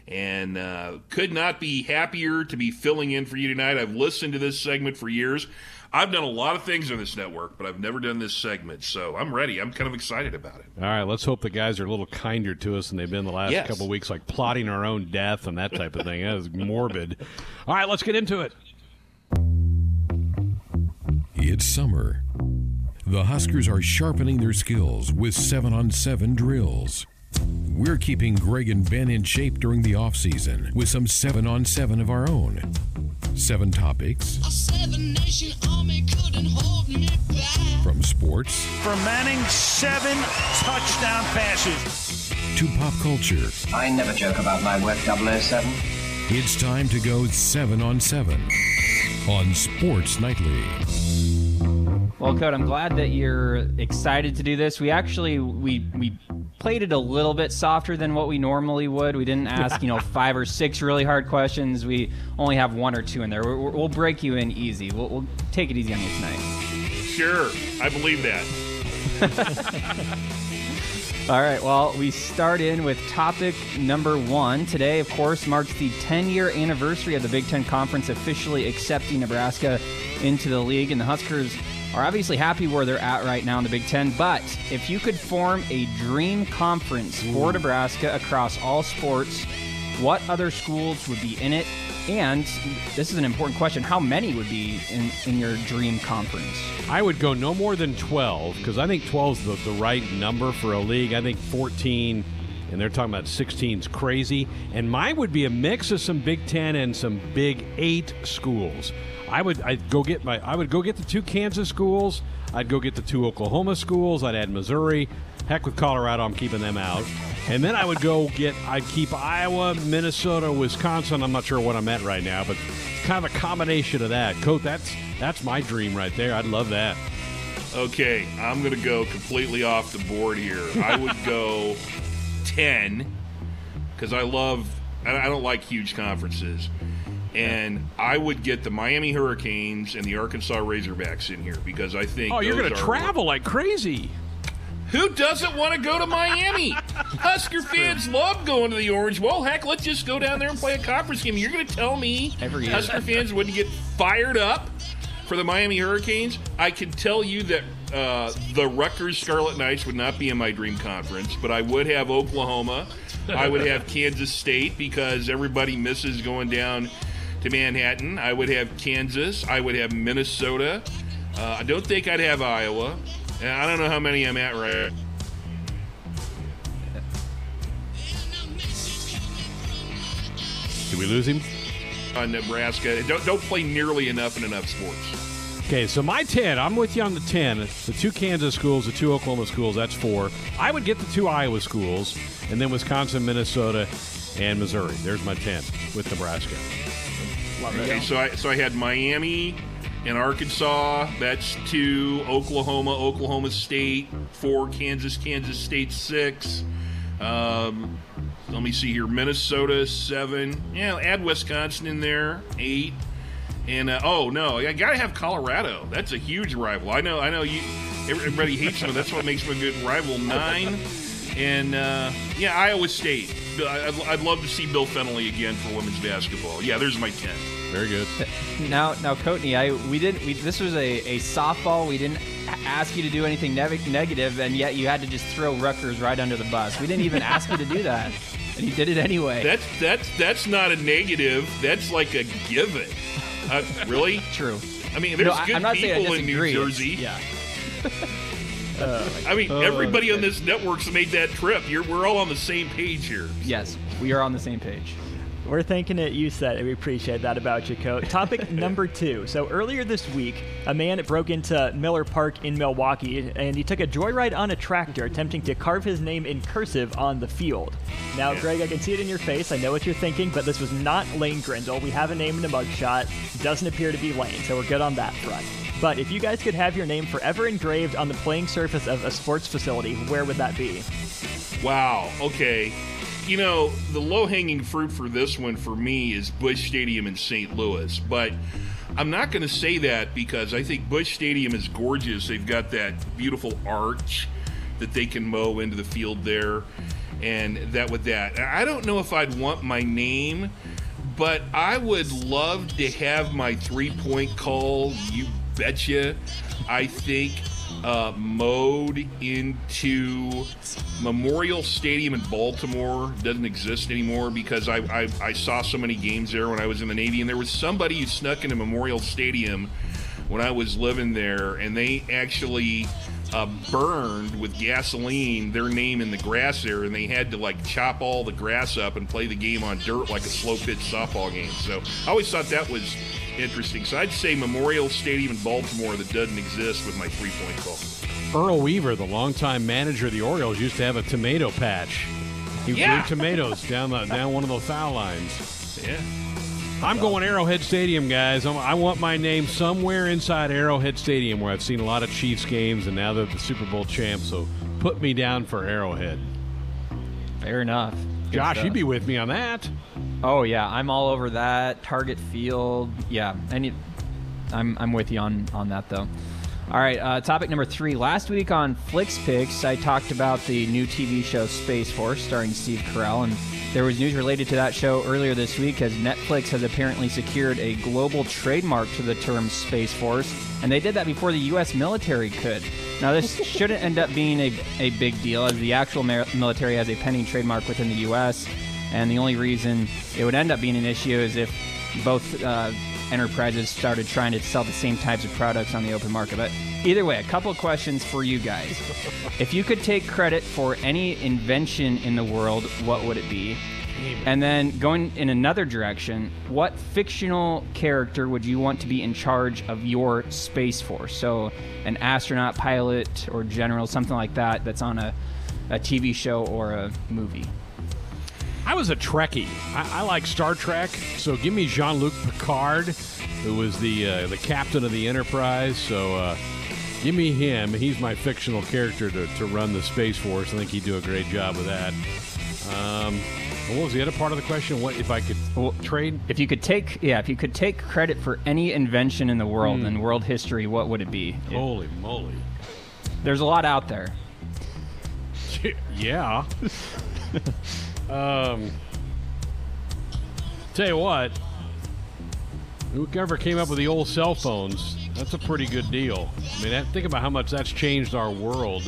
And uh, could not be happier to be filling in for you tonight. I've listened to this segment for years. I've done a lot of things on this network, but I've never done this segment, so I'm ready. I'm kind of excited about it. All right, let's hope the guys are a little kinder to us than they've been the last yes. couple weeks, like plotting our own death and that type of thing. That is morbid. All right, let's get into it. It's summer. The Huskers are sharpening their skills with seven on seven drills. We're keeping Greg and Ben in shape during the off season with some seven on seven of our own. Seven topics. Seven From sports. For Manning, seven touchdown passes. To pop culture. I never joke about my work, 007. It's time to go seven on seven on Sports Nightly. Well, Coat, I'm glad that you're excited to do this. We actually we we played it a little bit softer than what we normally would. We didn't ask, you know, five or six really hard questions. We only have one or two in there. we will break you in easy. We'll, we'll take it easy on you tonight. Sure, I believe that. All right, well, we start in with topic number one. Today, of course, marks the 10 year anniversary of the Big Ten Conference officially accepting Nebraska into the league, and the Huskers are obviously happy where they're at right now in the Big Ten. But if you could form a dream conference for Nebraska across all sports, what other schools would be in it? And this is an important question how many would be in, in your dream conference? I would go no more than 12 because I think 12 is the, the right number for a league. I think 14 and they're talking about 16 is crazy. And mine would be a mix of some Big Ten and some Big Eight schools. I would I'd go get my I would go get the two Kansas schools. I'd go get the two Oklahoma schools. I'd add Missouri. Heck with Colorado, I'm keeping them out. And then I would go get I'd keep Iowa, Minnesota, Wisconsin. I'm not sure what I'm at right now, but it's kind of a combination of that. Coat, that's that's my dream right there. I'd love that. Okay, I'm going to go completely off the board here. I would go 10 because I love I don't like huge conferences and I would get the Miami Hurricanes and the Arkansas Razorbacks in here because I think. Oh, you're going to travel like crazy. Who doesn't want to go to Miami? Husker fans love going to the Orange Bowl. Heck, let's just go down there and play a conference game. You're going to tell me Every Husker fans wouldn't get fired up for the Miami Hurricanes? I can tell you that uh, the Rutgers Scarlet Knights would not be in my dream conference, but I would have Oklahoma. I would have Kansas State because everybody misses going down to Manhattan. I would have Kansas. I would have Minnesota. Uh, I don't think I'd have Iowa. And I don't know how many I'm at right. Did we lose him? On Nebraska, don't don't play nearly enough in enough sports. Okay, so my 10, I'm with you on the 10. The two Kansas schools, the two Oklahoma schools, that's four. I would get the two Iowa schools, and then Wisconsin, Minnesota, and Missouri. There's my 10 with Nebraska. Okay, so I so I had Miami and Arkansas. That's two. Oklahoma, Oklahoma State. Four. Kansas, Kansas State. Six. Um, let me see here. Minnesota seven. Yeah, add Wisconsin in there. Eight. And uh, oh no, I gotta have Colorado. That's a huge rival. I know. I know you. Everybody hates them. That's what makes them a good rival. Nine. And uh, yeah, Iowa State. I'd, I'd love to see Bill Fennelly again for women's basketball. Yeah, there's my ten. Very good. Now, now, Coatney, I we didn't. We, this was a, a softball. We didn't ask you to do anything ne- negative, and yet you had to just throw Rutgers right under the bus. We didn't even ask you to do that, and you did it anyway. That's that's that's not a negative. That's like a given. Uh, really? True. I mean, there's No, good I'm not saying I people in New disagree. It's- Jersey. Yeah. I mean, Oh, everybody on this network's made that trip. You're, we're all on the same page here. Yes, we are on the same page. We're thinking it you said it. We appreciate that about you, Coach. Topic number two. So earlier this week, a man broke into Miller Park in Milwaukee and he took a joyride on a tractor attempting to carve his name in cursive on the field. Now, Greg, I can see it in your face. I know what you're thinking, but this was not Lane Grindle. We have a name in the mugshot. Doesn't appear to be Lane, so we're good on that front. But if you guys could have your name forever engraved on the playing surface of a sports facility, where would that be? Wow. Okay. You know, the low hanging fruit for this one for me is Busch Stadium in St. Louis. But I'm not going to say that because I think Busch Stadium is gorgeous. They've got that beautiful arch that they can mow into the field there. And that with that. I don't know if I'd want my name, but I would love to have my three point call. You betcha. I think uh, into Memorial Stadium in Baltimore doesn't exist anymore because I, I, I saw so many games there when I was in the Navy, and there was somebody who snuck into Memorial Stadium when I was living there, and they actually uh, burned with gasoline their name in the grass there, and they had to like chop all the grass up and play the game on dirt like a slow pitch softball game. So I always thought that was interesting. So I'd say Memorial Stadium in Baltimore that doesn't exist with my three point call. Earl Weaver, the longtime manager of the Orioles, used to have a tomato patch. He Yeah. grew tomatoes down the, down one of those foul lines. Yeah. I'm going Arrowhead Stadium, guys. I'm, I want my name somewhere inside Arrowhead Stadium, where I've seen a lot of Chiefs games, and now they're the Super Bowl champs. So put me down for Arrowhead. Fair enough. Josh, stuff. you'd be with me on that. Oh yeah, I'm all over that. Target field, yeah. Any, I'm I'm with you on on that though. All right, uh, topic number three. Last week on Flix Pix, I talked about the new TV show Space Force, starring Steve Carell, and there was news related to that show earlier this week as Netflix has apparently secured a global trademark to the term Space Force, and they did that before the U.S. military could. Now, this shouldn't end up being a, a big deal, as the actual military has a pending trademark within the U.S., and the only reason it would end up being an issue is if both uh, enterprises started trying to sell the same types of products on the open market. But either way, a couple of questions for you guys. if you could take credit for any invention in the world, what would it be? And then going in another direction, what fictional character would you want to be in charge of your space force? So, an astronaut, pilot, or general, something like that, that's on a, a TV show or a movie. I was a Trekkie. I, I like Star Trek, so give me Jean-Luc Picard, who was the uh, the captain of the Enterprise. So uh, give me him. He's my fictional character to, to run the Space Force. I think he'd do a great job with that. Um, what was the other part of the question? What if I could trade? If you could take, yeah, if you could take credit for any invention in the world Hmm. in world history, what would it be? Holy moly! There's a lot out there. yeah. um, tell you what, whoever came up with the old cell phones, that's a pretty good deal. I mean, think about how much that's changed our world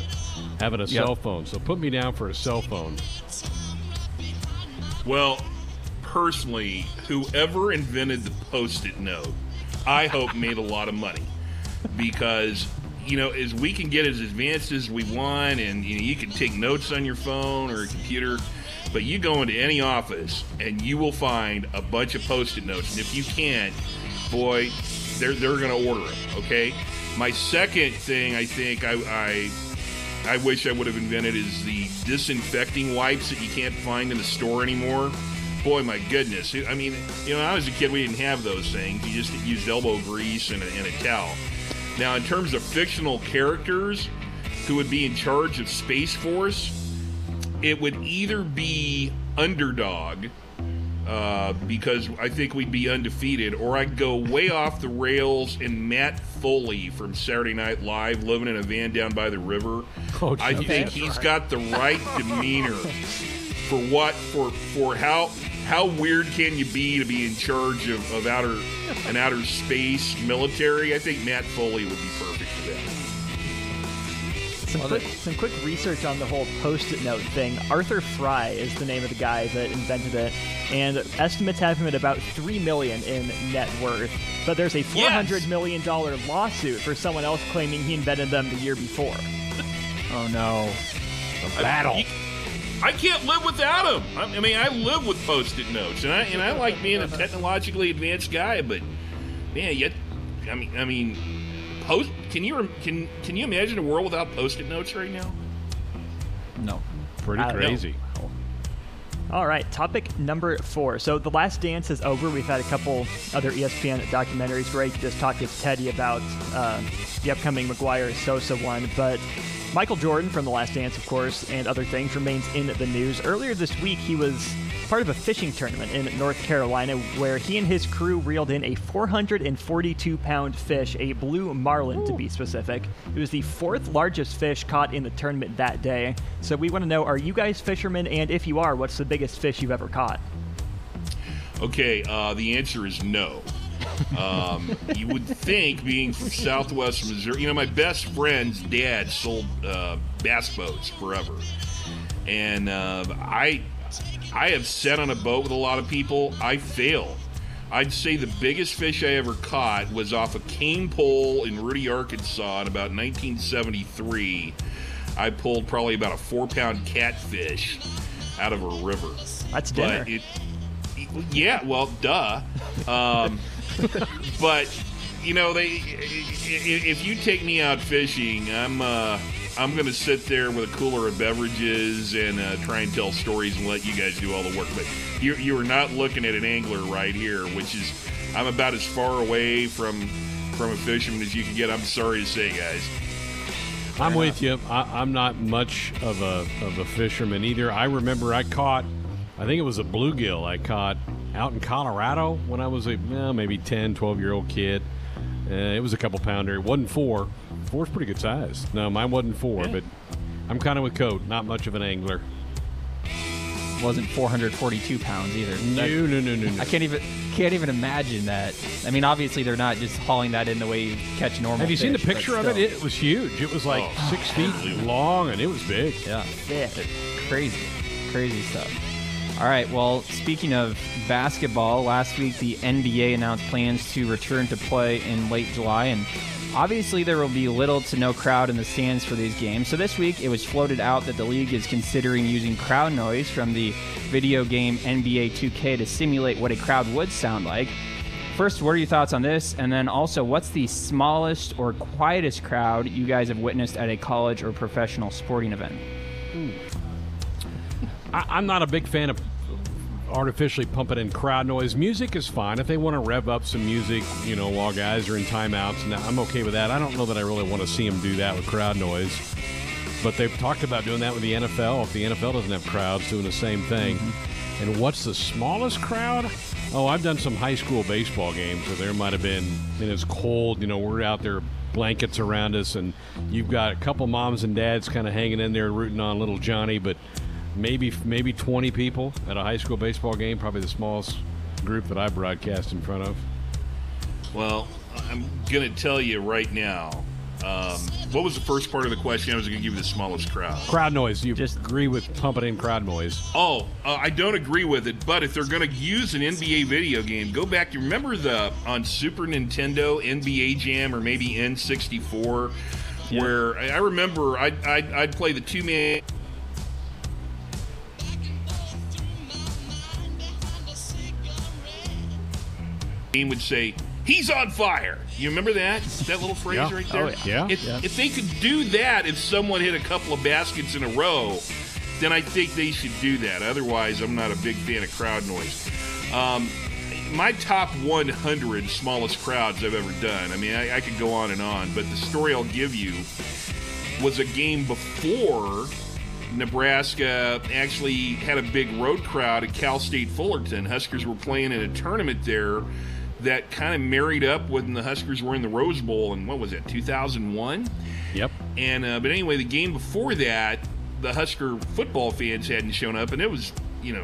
having a Yep. cell phone. So put me down for a cell phone. Well, personally, whoever invented the post-it note, I hope made a lot of money because you know as we can get as advanced as we want, and you know you can take notes on your phone or a computer. But you go into any office and you will find a bunch of post-it notes, and if you can't, boy, they're they're to order them. Okay. My second thing I think I, I I wish I would have invented is the disinfecting wipes that you can't find in the store anymore. Boy, my goodness. I mean, you know, when I was a kid, we didn't have those things. You just used elbow grease and a, and a towel. Now, in terms of fictional characters who would be in charge of Space Force, it would either be Underdog, uh, because I think we'd be undefeated, or I'd go way off the rails and Matt Foley from Saturday Night Live living in a van down by the river. Oh, I think he's got the right demeanor for what for for how how weird can you be to be in charge of, of outer an outer space military? I think Matt Foley would be perfect. Some quick, some quick research on the whole post-it note thing. Arthur Fry is the name of the guy that invented it, and estimates have him at about three million in net worth. But there's a four hundred million dollar lawsuit for someone else claiming he invented them the year before. oh no, a battle. I, I can't live without them. I, I mean, I live with post-it notes, and I and I like being a technologically advanced guy, but man, yet I mean, I mean, post. Can you can can you imagine a world without post-it notes right now? No, pretty I don't crazy. All right, topic number four. So The Last Dance is over. We've had a couple other ESPN documentaries. Greg just talked to Teddy about uh, the upcoming McGwire Sosa one, but Michael Jordan from The Last Dance, of course, and other things remains in the news. Earlier this week, he was part of a fishing tournament in North Carolina where he and his crew reeled in a 442 pound fish, a blue marlin to be specific. It was the fourth largest fish caught in the tournament that day. So we want to know are you guys fishermen? And if you are, what's the biggest fish you've ever caught? Okay, uh, the answer is no. Um, you would think, being from Southwest Missouri, you know, my best friend's dad sold uh, bass boats forever, and uh, I, I have sat on a boat with a lot of people. I fail. I'd say the biggest fish I ever caught was off a cane pole in Rudy, Arkansas, in about 1973. I pulled probably about a four-pound catfish out of a river. That's dinner. But it, yeah, well, duh. Um, but you know, they if you take me out fishing, I'm uh, I'm gonna sit there with a cooler of beverages and uh, try and tell stories and let you guys do all the work. But you you are not looking at an angler right here, which is I'm about as far away from from a fisherman as you can get. I'm sorry to say, guys. I'm with you. I, I'm not much of a of a fisherman either. I remember I caught, I think it was a bluegill I caught out in Colorado when I was a well, maybe 10, 12 year old kid. Uh, it was a couple pounder. It wasn't four. Four's pretty good size. No, mine wasn't four, but I'm kind of with Coat. Not much of an angler. wasn't 442 pounds either. No, no, no, no, no. I can't even can't even imagine that. I mean, obviously they're not just hauling that in the way you catch normal. Have you seen the picture of it? It was huge. It was like Oh, six feet long, and it was big. Yeah. Fish. Crazy, crazy stuff. All right. Well, speaking of basketball, last week the NBA announced plans to return to play in late July, and obviously there will be little to no crowd in the stands for these games. So this week it was floated out that the league is considering using crowd noise from the video game NBA 2K to simulate what a crowd would sound like. First, what are your thoughts on this? And then also, what's the smallest or quietest crowd you guys have witnessed at a college or professional sporting event? I, I'm not a big fan of artificially pumping in crowd noise. Music is fine if they want to rev up some music, you know, while guys are in timeouts. And I'm okay with that. I don't know that I really want to see them do that with crowd noise. But they've talked about doing that with the NFL. If the NFL doesn't have crowds, doing the same thing. Mm-hmm. And what's the smallest crowd? Oh, I've done some high school baseball games where there might have been, and it's cold. You know, we're out there, blankets around us, and you've got a couple moms and dads kind of hanging in there rooting on little Johnny, but maybe maybe 20 people at a high school baseball game, probably the smallest group that I broadcast in front of. Well, I'm going to tell you right now. Um, what was the first part of the question? I was going to give you the smallest crowd. Crowd noise. You just agree with pumping in crowd noise? Oh, uh, I don't agree with it. But if they're going to use an NBA video game, go back. You remember the on Super Nintendo NBA Jam or maybe N64, where I I remember I'd, I'd, I'd play the two man. Game would say he's on fire. You remember that? That little phrase Yeah. right there? Oh, yeah. If, Yeah. if they could do that, if someone hit a couple of baskets in a row, then I think they should do that. Otherwise, I'm not a big fan of crowd noise. Um, my top 100 smallest crowds I've ever done. I mean, I, I could go on and on, but the story I'll give you was a game before Nebraska actually had a big road crowd at Cal State Fullerton. Huskers were playing in a tournament there that kind of married up when the Huskers were in the Rose Bowl in what was it, 2001? Yep. And uh, but anyway, the game before that, the Husker football fans hadn't shown up, and it was you know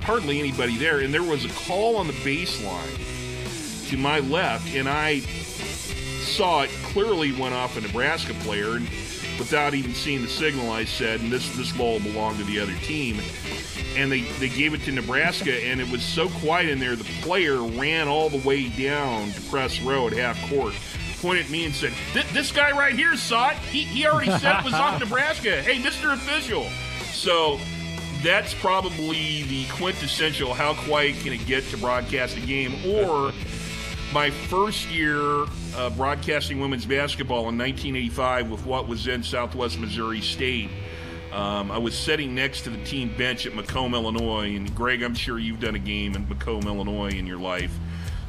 hardly anybody there. And there was a call on the baseline to my left, and I saw it clearly went off a Nebraska player, and without even seeing the signal, I said, and this this ball belonged to the other team. And they, they gave it to Nebraska, and it was so quiet in there, the player ran all the way down to press row at half court, pointed at me and said, This guy right here saw it. He, he already said it was on Nebraska. Hey, Mr. Official. So that's probably the quintessential how quiet can it get to broadcast a game or my first year uh, broadcasting women's basketball in 1985 with what was then Southwest Missouri State. Um, I was sitting next to the team bench at Macomb, Illinois, and Greg, I'm sure you've done a game in Macomb, Illinois in your life.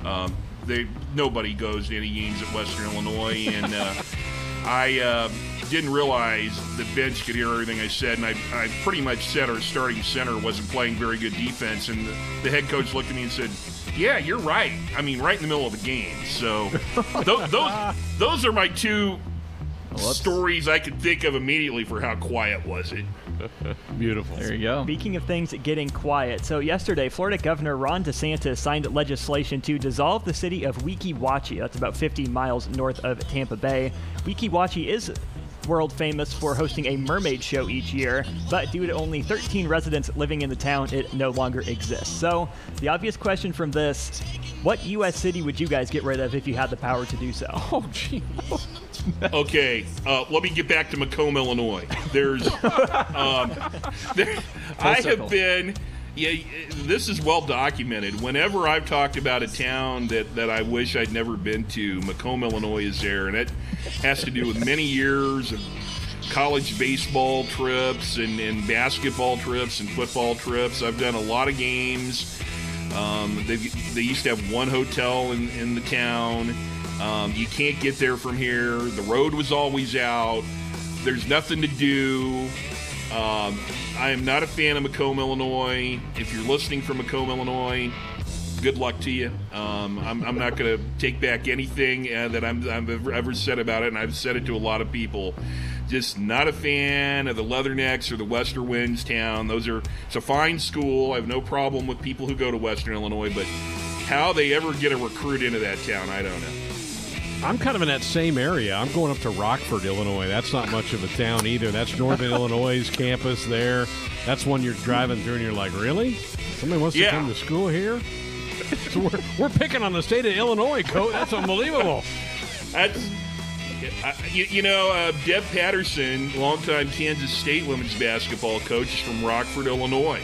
Um, they, nobody goes to any games at Western Illinois, and uh, I uh, didn't realize the bench could hear everything I said, and I, I pretty much said our starting center wasn't playing very good defense, and the, the head coach looked at me and said, "Yeah, you're right. I mean, right in the middle of the game." So th- those those are my two stories I could think of immediately for how quiet was it. Beautiful. There you go. Speaking of things getting quiet, so yesterday, Florida Governor Ron DeSantis signed legislation to dissolve the city of Weeki Wachee. That's about 50 miles north of Tampa Bay. Weeki Wachee is world famous for hosting a mermaid show each year, but due to only 13 residents living in the town, it no longer exists. So, the obvious question from this what U.S. city would you guys get rid of if you had the power to do so? Oh, gee. Okay, uh, let me get back to Macomb, Illinois. There's, um, there, I have been. Yeah, this is well documented. Whenever I've talked about a town that, that I wish I'd never been to, Macomb, Illinois is there, and it has to do with many years of college baseball trips and, and basketball trips and football trips. I've done a lot of games. Um, they they used to have one hotel in, in the town. Um, you can't get there from here. The road was always out. There's nothing to do. Um, I am not a fan of Macomb, Illinois. If you're listening from Macomb, Illinois, good luck to you. Um, I'm, I'm not going to take back anything uh, that I'm, I've ever, ever said about it, and I've said it to a lot of people. Just not a fan of the Leathernecks or the Western Winds town. Those are it's a fine school. I have no problem with people who go to Western Illinois, but how they ever get a recruit into that town, I don't know. I'm kind of in that same area. I'm going up to Rockford, Illinois. That's not much of a town either. That's Northern Illinois' campus there. That's one you're driving through and you're like, really? Somebody wants to come to school here? So we're, we're picking on the state of Illinois, coach. That's unbelievable. That's, you, you know, uh, Deb Patterson, longtime Kansas State women's basketball coach, is from Rockford, Illinois.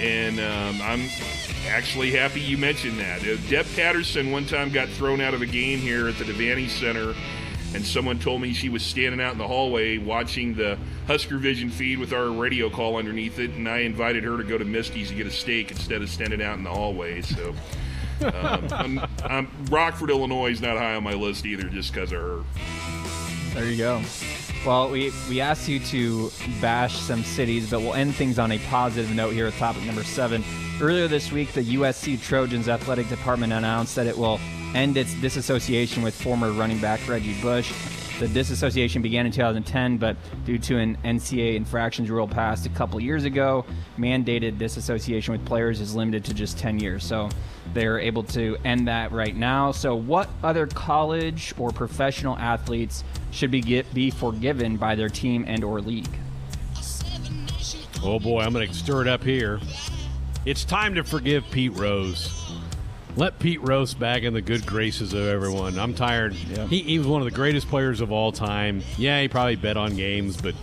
And um, I'm actually happy you mentioned that. Uh, Deb Patterson one time got thrown out of a game here at the Devaney Center, and someone told me she was standing out in the hallway watching the Husker Vision feed with our radio call underneath it, and I invited her to go to Misty's to get a steak instead of standing out in the hallway. So. Um, I'm, I'm, Rockford, Illinois is not high on my list either, just because of her. There you go. Well, we, we asked you to bash some cities, but we'll end things on a positive note here at topic number seven. Earlier this week, the USC Trojans athletic department announced that it will end its disassociation with former running back Reggie Bush. The disassociation began in 2010, but due to an NCAA infractions rule passed a couple years ago, mandated disassociation with players is limited to just 10 years. So they're able to end that right now. So, what other college or professional athletes should be get, be forgiven by their team and or league? Oh boy, I'm going to stir it up here. It's time to forgive Pete Rose. Let Pete Rose back in the good graces of everyone. I'm tired. He, he was one of the greatest players of all time. Yeah, he probably bet on games, but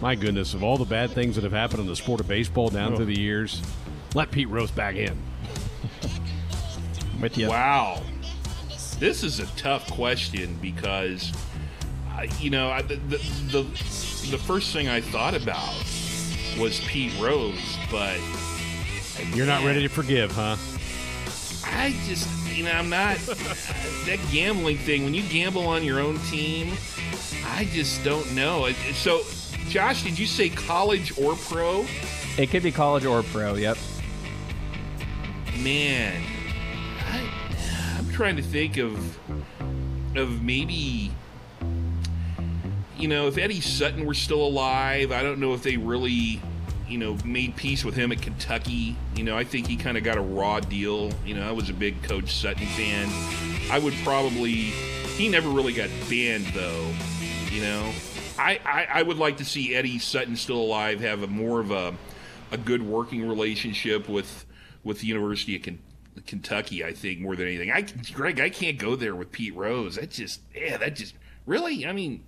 my goodness, of all the bad things that have happened in the sport of baseball down Oh. through the years, let Pete Rose back in. With you. Wow. this is a tough question because, uh, you know, I, the, the, the the first thing I thought about was Pete Rose, but you're not ready to forgive, huh? I just, you know, I'm not that gambling thing. When you gamble on your own team, I just don't know. So, Josh, did you say college or pro? It could be college or pro. Yep. Man, I, I'm trying to think of of maybe you know, if Eddie Sutton were still alive, I don't know if they really, you know, made peace with him at Kentucky. You know, I think he kind of got a raw deal. You know, I was a big Coach Sutton fan. I would probably, he never really got banned though. You know, I, I, I would like to see Eddie Sutton still alive have a more of a, a good working relationship with with the University of Kentucky. Kentucky, I think more than anything. I, Greg, I can't go there with Pete Rose. That just, yeah, that just really. I mean,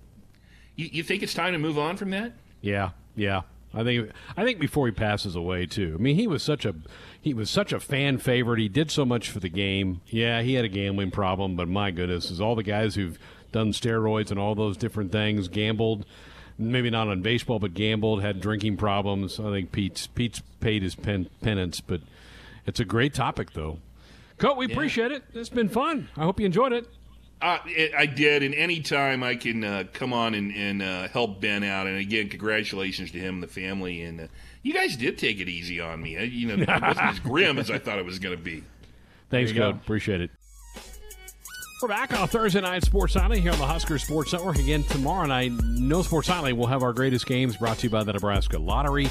you, you think it's time to move on from that? Yeah, yeah. I think I think before he passes away too. I mean, he was such a he was such a fan favorite. He did so much for the game. Yeah, he had a gambling problem, but my goodness, is all the guys who've done steroids and all those different things, gambled, maybe not on baseball, but gambled, had drinking problems. I think Pete's Pete's paid his pen, penance, but it's a great topic though. Coat, we yeah. appreciate it. It's been fun. I hope you enjoyed it. Uh, I did, and anytime I can uh, come on and, and uh, help Ben out, and again, congratulations to him and the family. And uh, you guys did take it easy on me. You know, it wasn't as grim as I thought it was going to be. Thanks, Coach. Appreciate it. We're back on Thursday night Sports Nightly here on the Husker Sports Network. Again, tomorrow night, no Sports Nightly. We'll have our greatest games brought to you by the Nebraska Lottery.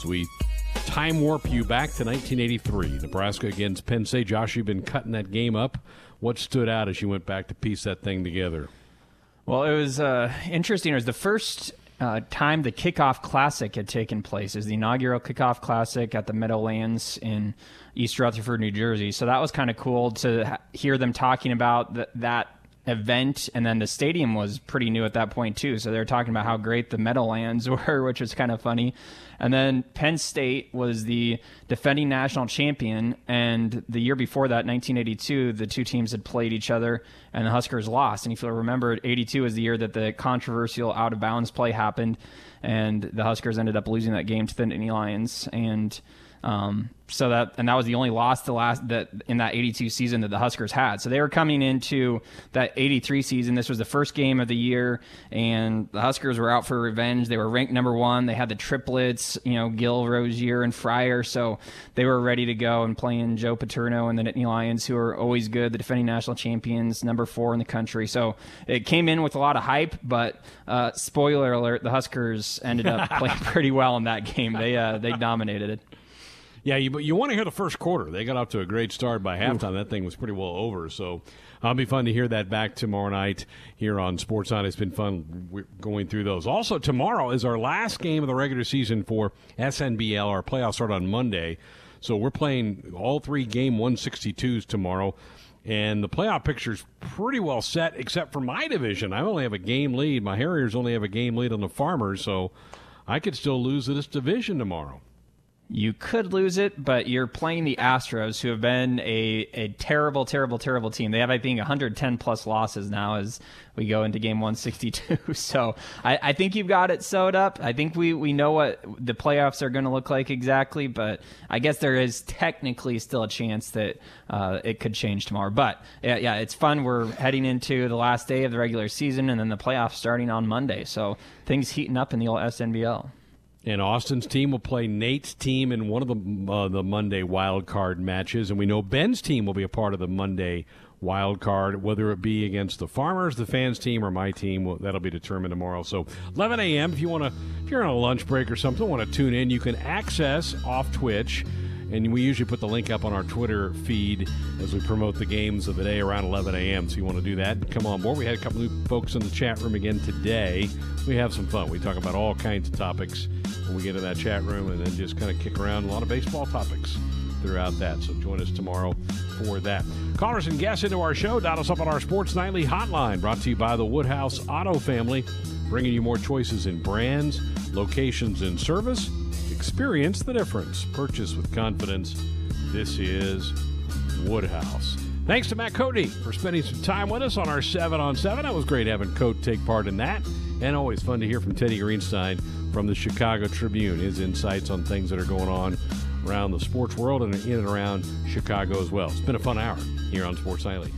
So we time warp you back to 1983. Nebraska against Penn State. Josh, you've been cutting that game up what stood out as you went back to piece that thing together? Well, it was uh, interesting. It was the first uh, time the Kickoff Classic had taken place. Is the inaugural Kickoff Classic at the Meadowlands in East Rutherford, New Jersey. So that was kind of cool to hear them talking about th- that event and then the stadium was pretty new at that point too so they were talking about how great the meadowlands were which was kind of funny and then Penn State was the defending national champion. And the year before that, 1982, the two teams had played each other and the Huskers lost. And if you remember, 82 is the year that the controversial out of bounds play happened. And the Huskers ended up losing that game to the Nittany Lions. And um, so that and that was the only loss the last that in that 82 season that the Huskers had. So they were coming into that 83 season. This was the first game of the year, and the Huskers were out for revenge. They were ranked number one. They had the triplets, you know, Gill, Rozier, and Fryer. So they were ready to go and playing Joe Paterno and the Nittany Lions, who are always good, the defending national champions, number four in the country. So it came in with a lot of hype, but uh, spoiler alert: the Huskers ended up playing pretty well in that game. They uh, they dominated it. Yeah, you, you want to hear the first quarter. They got off to a great start by halftime. That thing was pretty well over. So it'll be fun to hear that back tomorrow night here on Sports On. It's been fun going through those. Also, tomorrow is our last game of the regular season for SNBL. Our playoffs start on Monday. So we're playing all three game 162s tomorrow. And the playoff picture's pretty well set, except for my division. I only have a game lead. My Harriers only have a game lead on the Farmers, so I could still lose this division tomorrow you could lose it, but you're playing the Astros, who have been a, a terrible, terrible, terrible team. They have, I think, 110 plus losses now as we go into game 162. so I, I think you've got it sewed up. I think we, we know what the playoffs are going to look like exactly, but I guess there is technically still a chance that uh, it could change tomorrow. But yeah, yeah, it's fun. We're heading into the last day of the regular season and then the playoffs starting on Monday. So things heating up in the old SNBL. And Austin's team will play Nate's team in one of the uh, the Monday wild card matches, and we know Ben's team will be a part of the Monday wild card, whether it be against the Farmers, the fans team, or my team. That'll be determined tomorrow. So 11 a.m. If you want to, if you're on a lunch break or something, want to tune in, you can access off Twitch and we usually put the link up on our Twitter feed as we promote the games of the day around 11 a.m. So you want to do that, come on board. We had a couple new folks in the chat room again today. We have some fun. We talk about all kinds of topics when we get in that chat room and then just kind of kick around a lot of baseball topics throughout that. So join us tomorrow for that. Callers and guests into our show. Dial us up on our Sports Nightly hotline brought to you by the Woodhouse Auto Family, bringing you more choices in brands, locations, and service Experience the difference. Purchase with confidence. This is Woodhouse. Thanks to Matt Coat for spending some time with us on our 7 on 7. That was great having Coat take part in that. And always fun to hear from Teddy Greenstein from the Chicago Tribune, his insights on things that are going on around the sports world and in and around Chicago as well. It's been a fun hour here on Sports Nightly.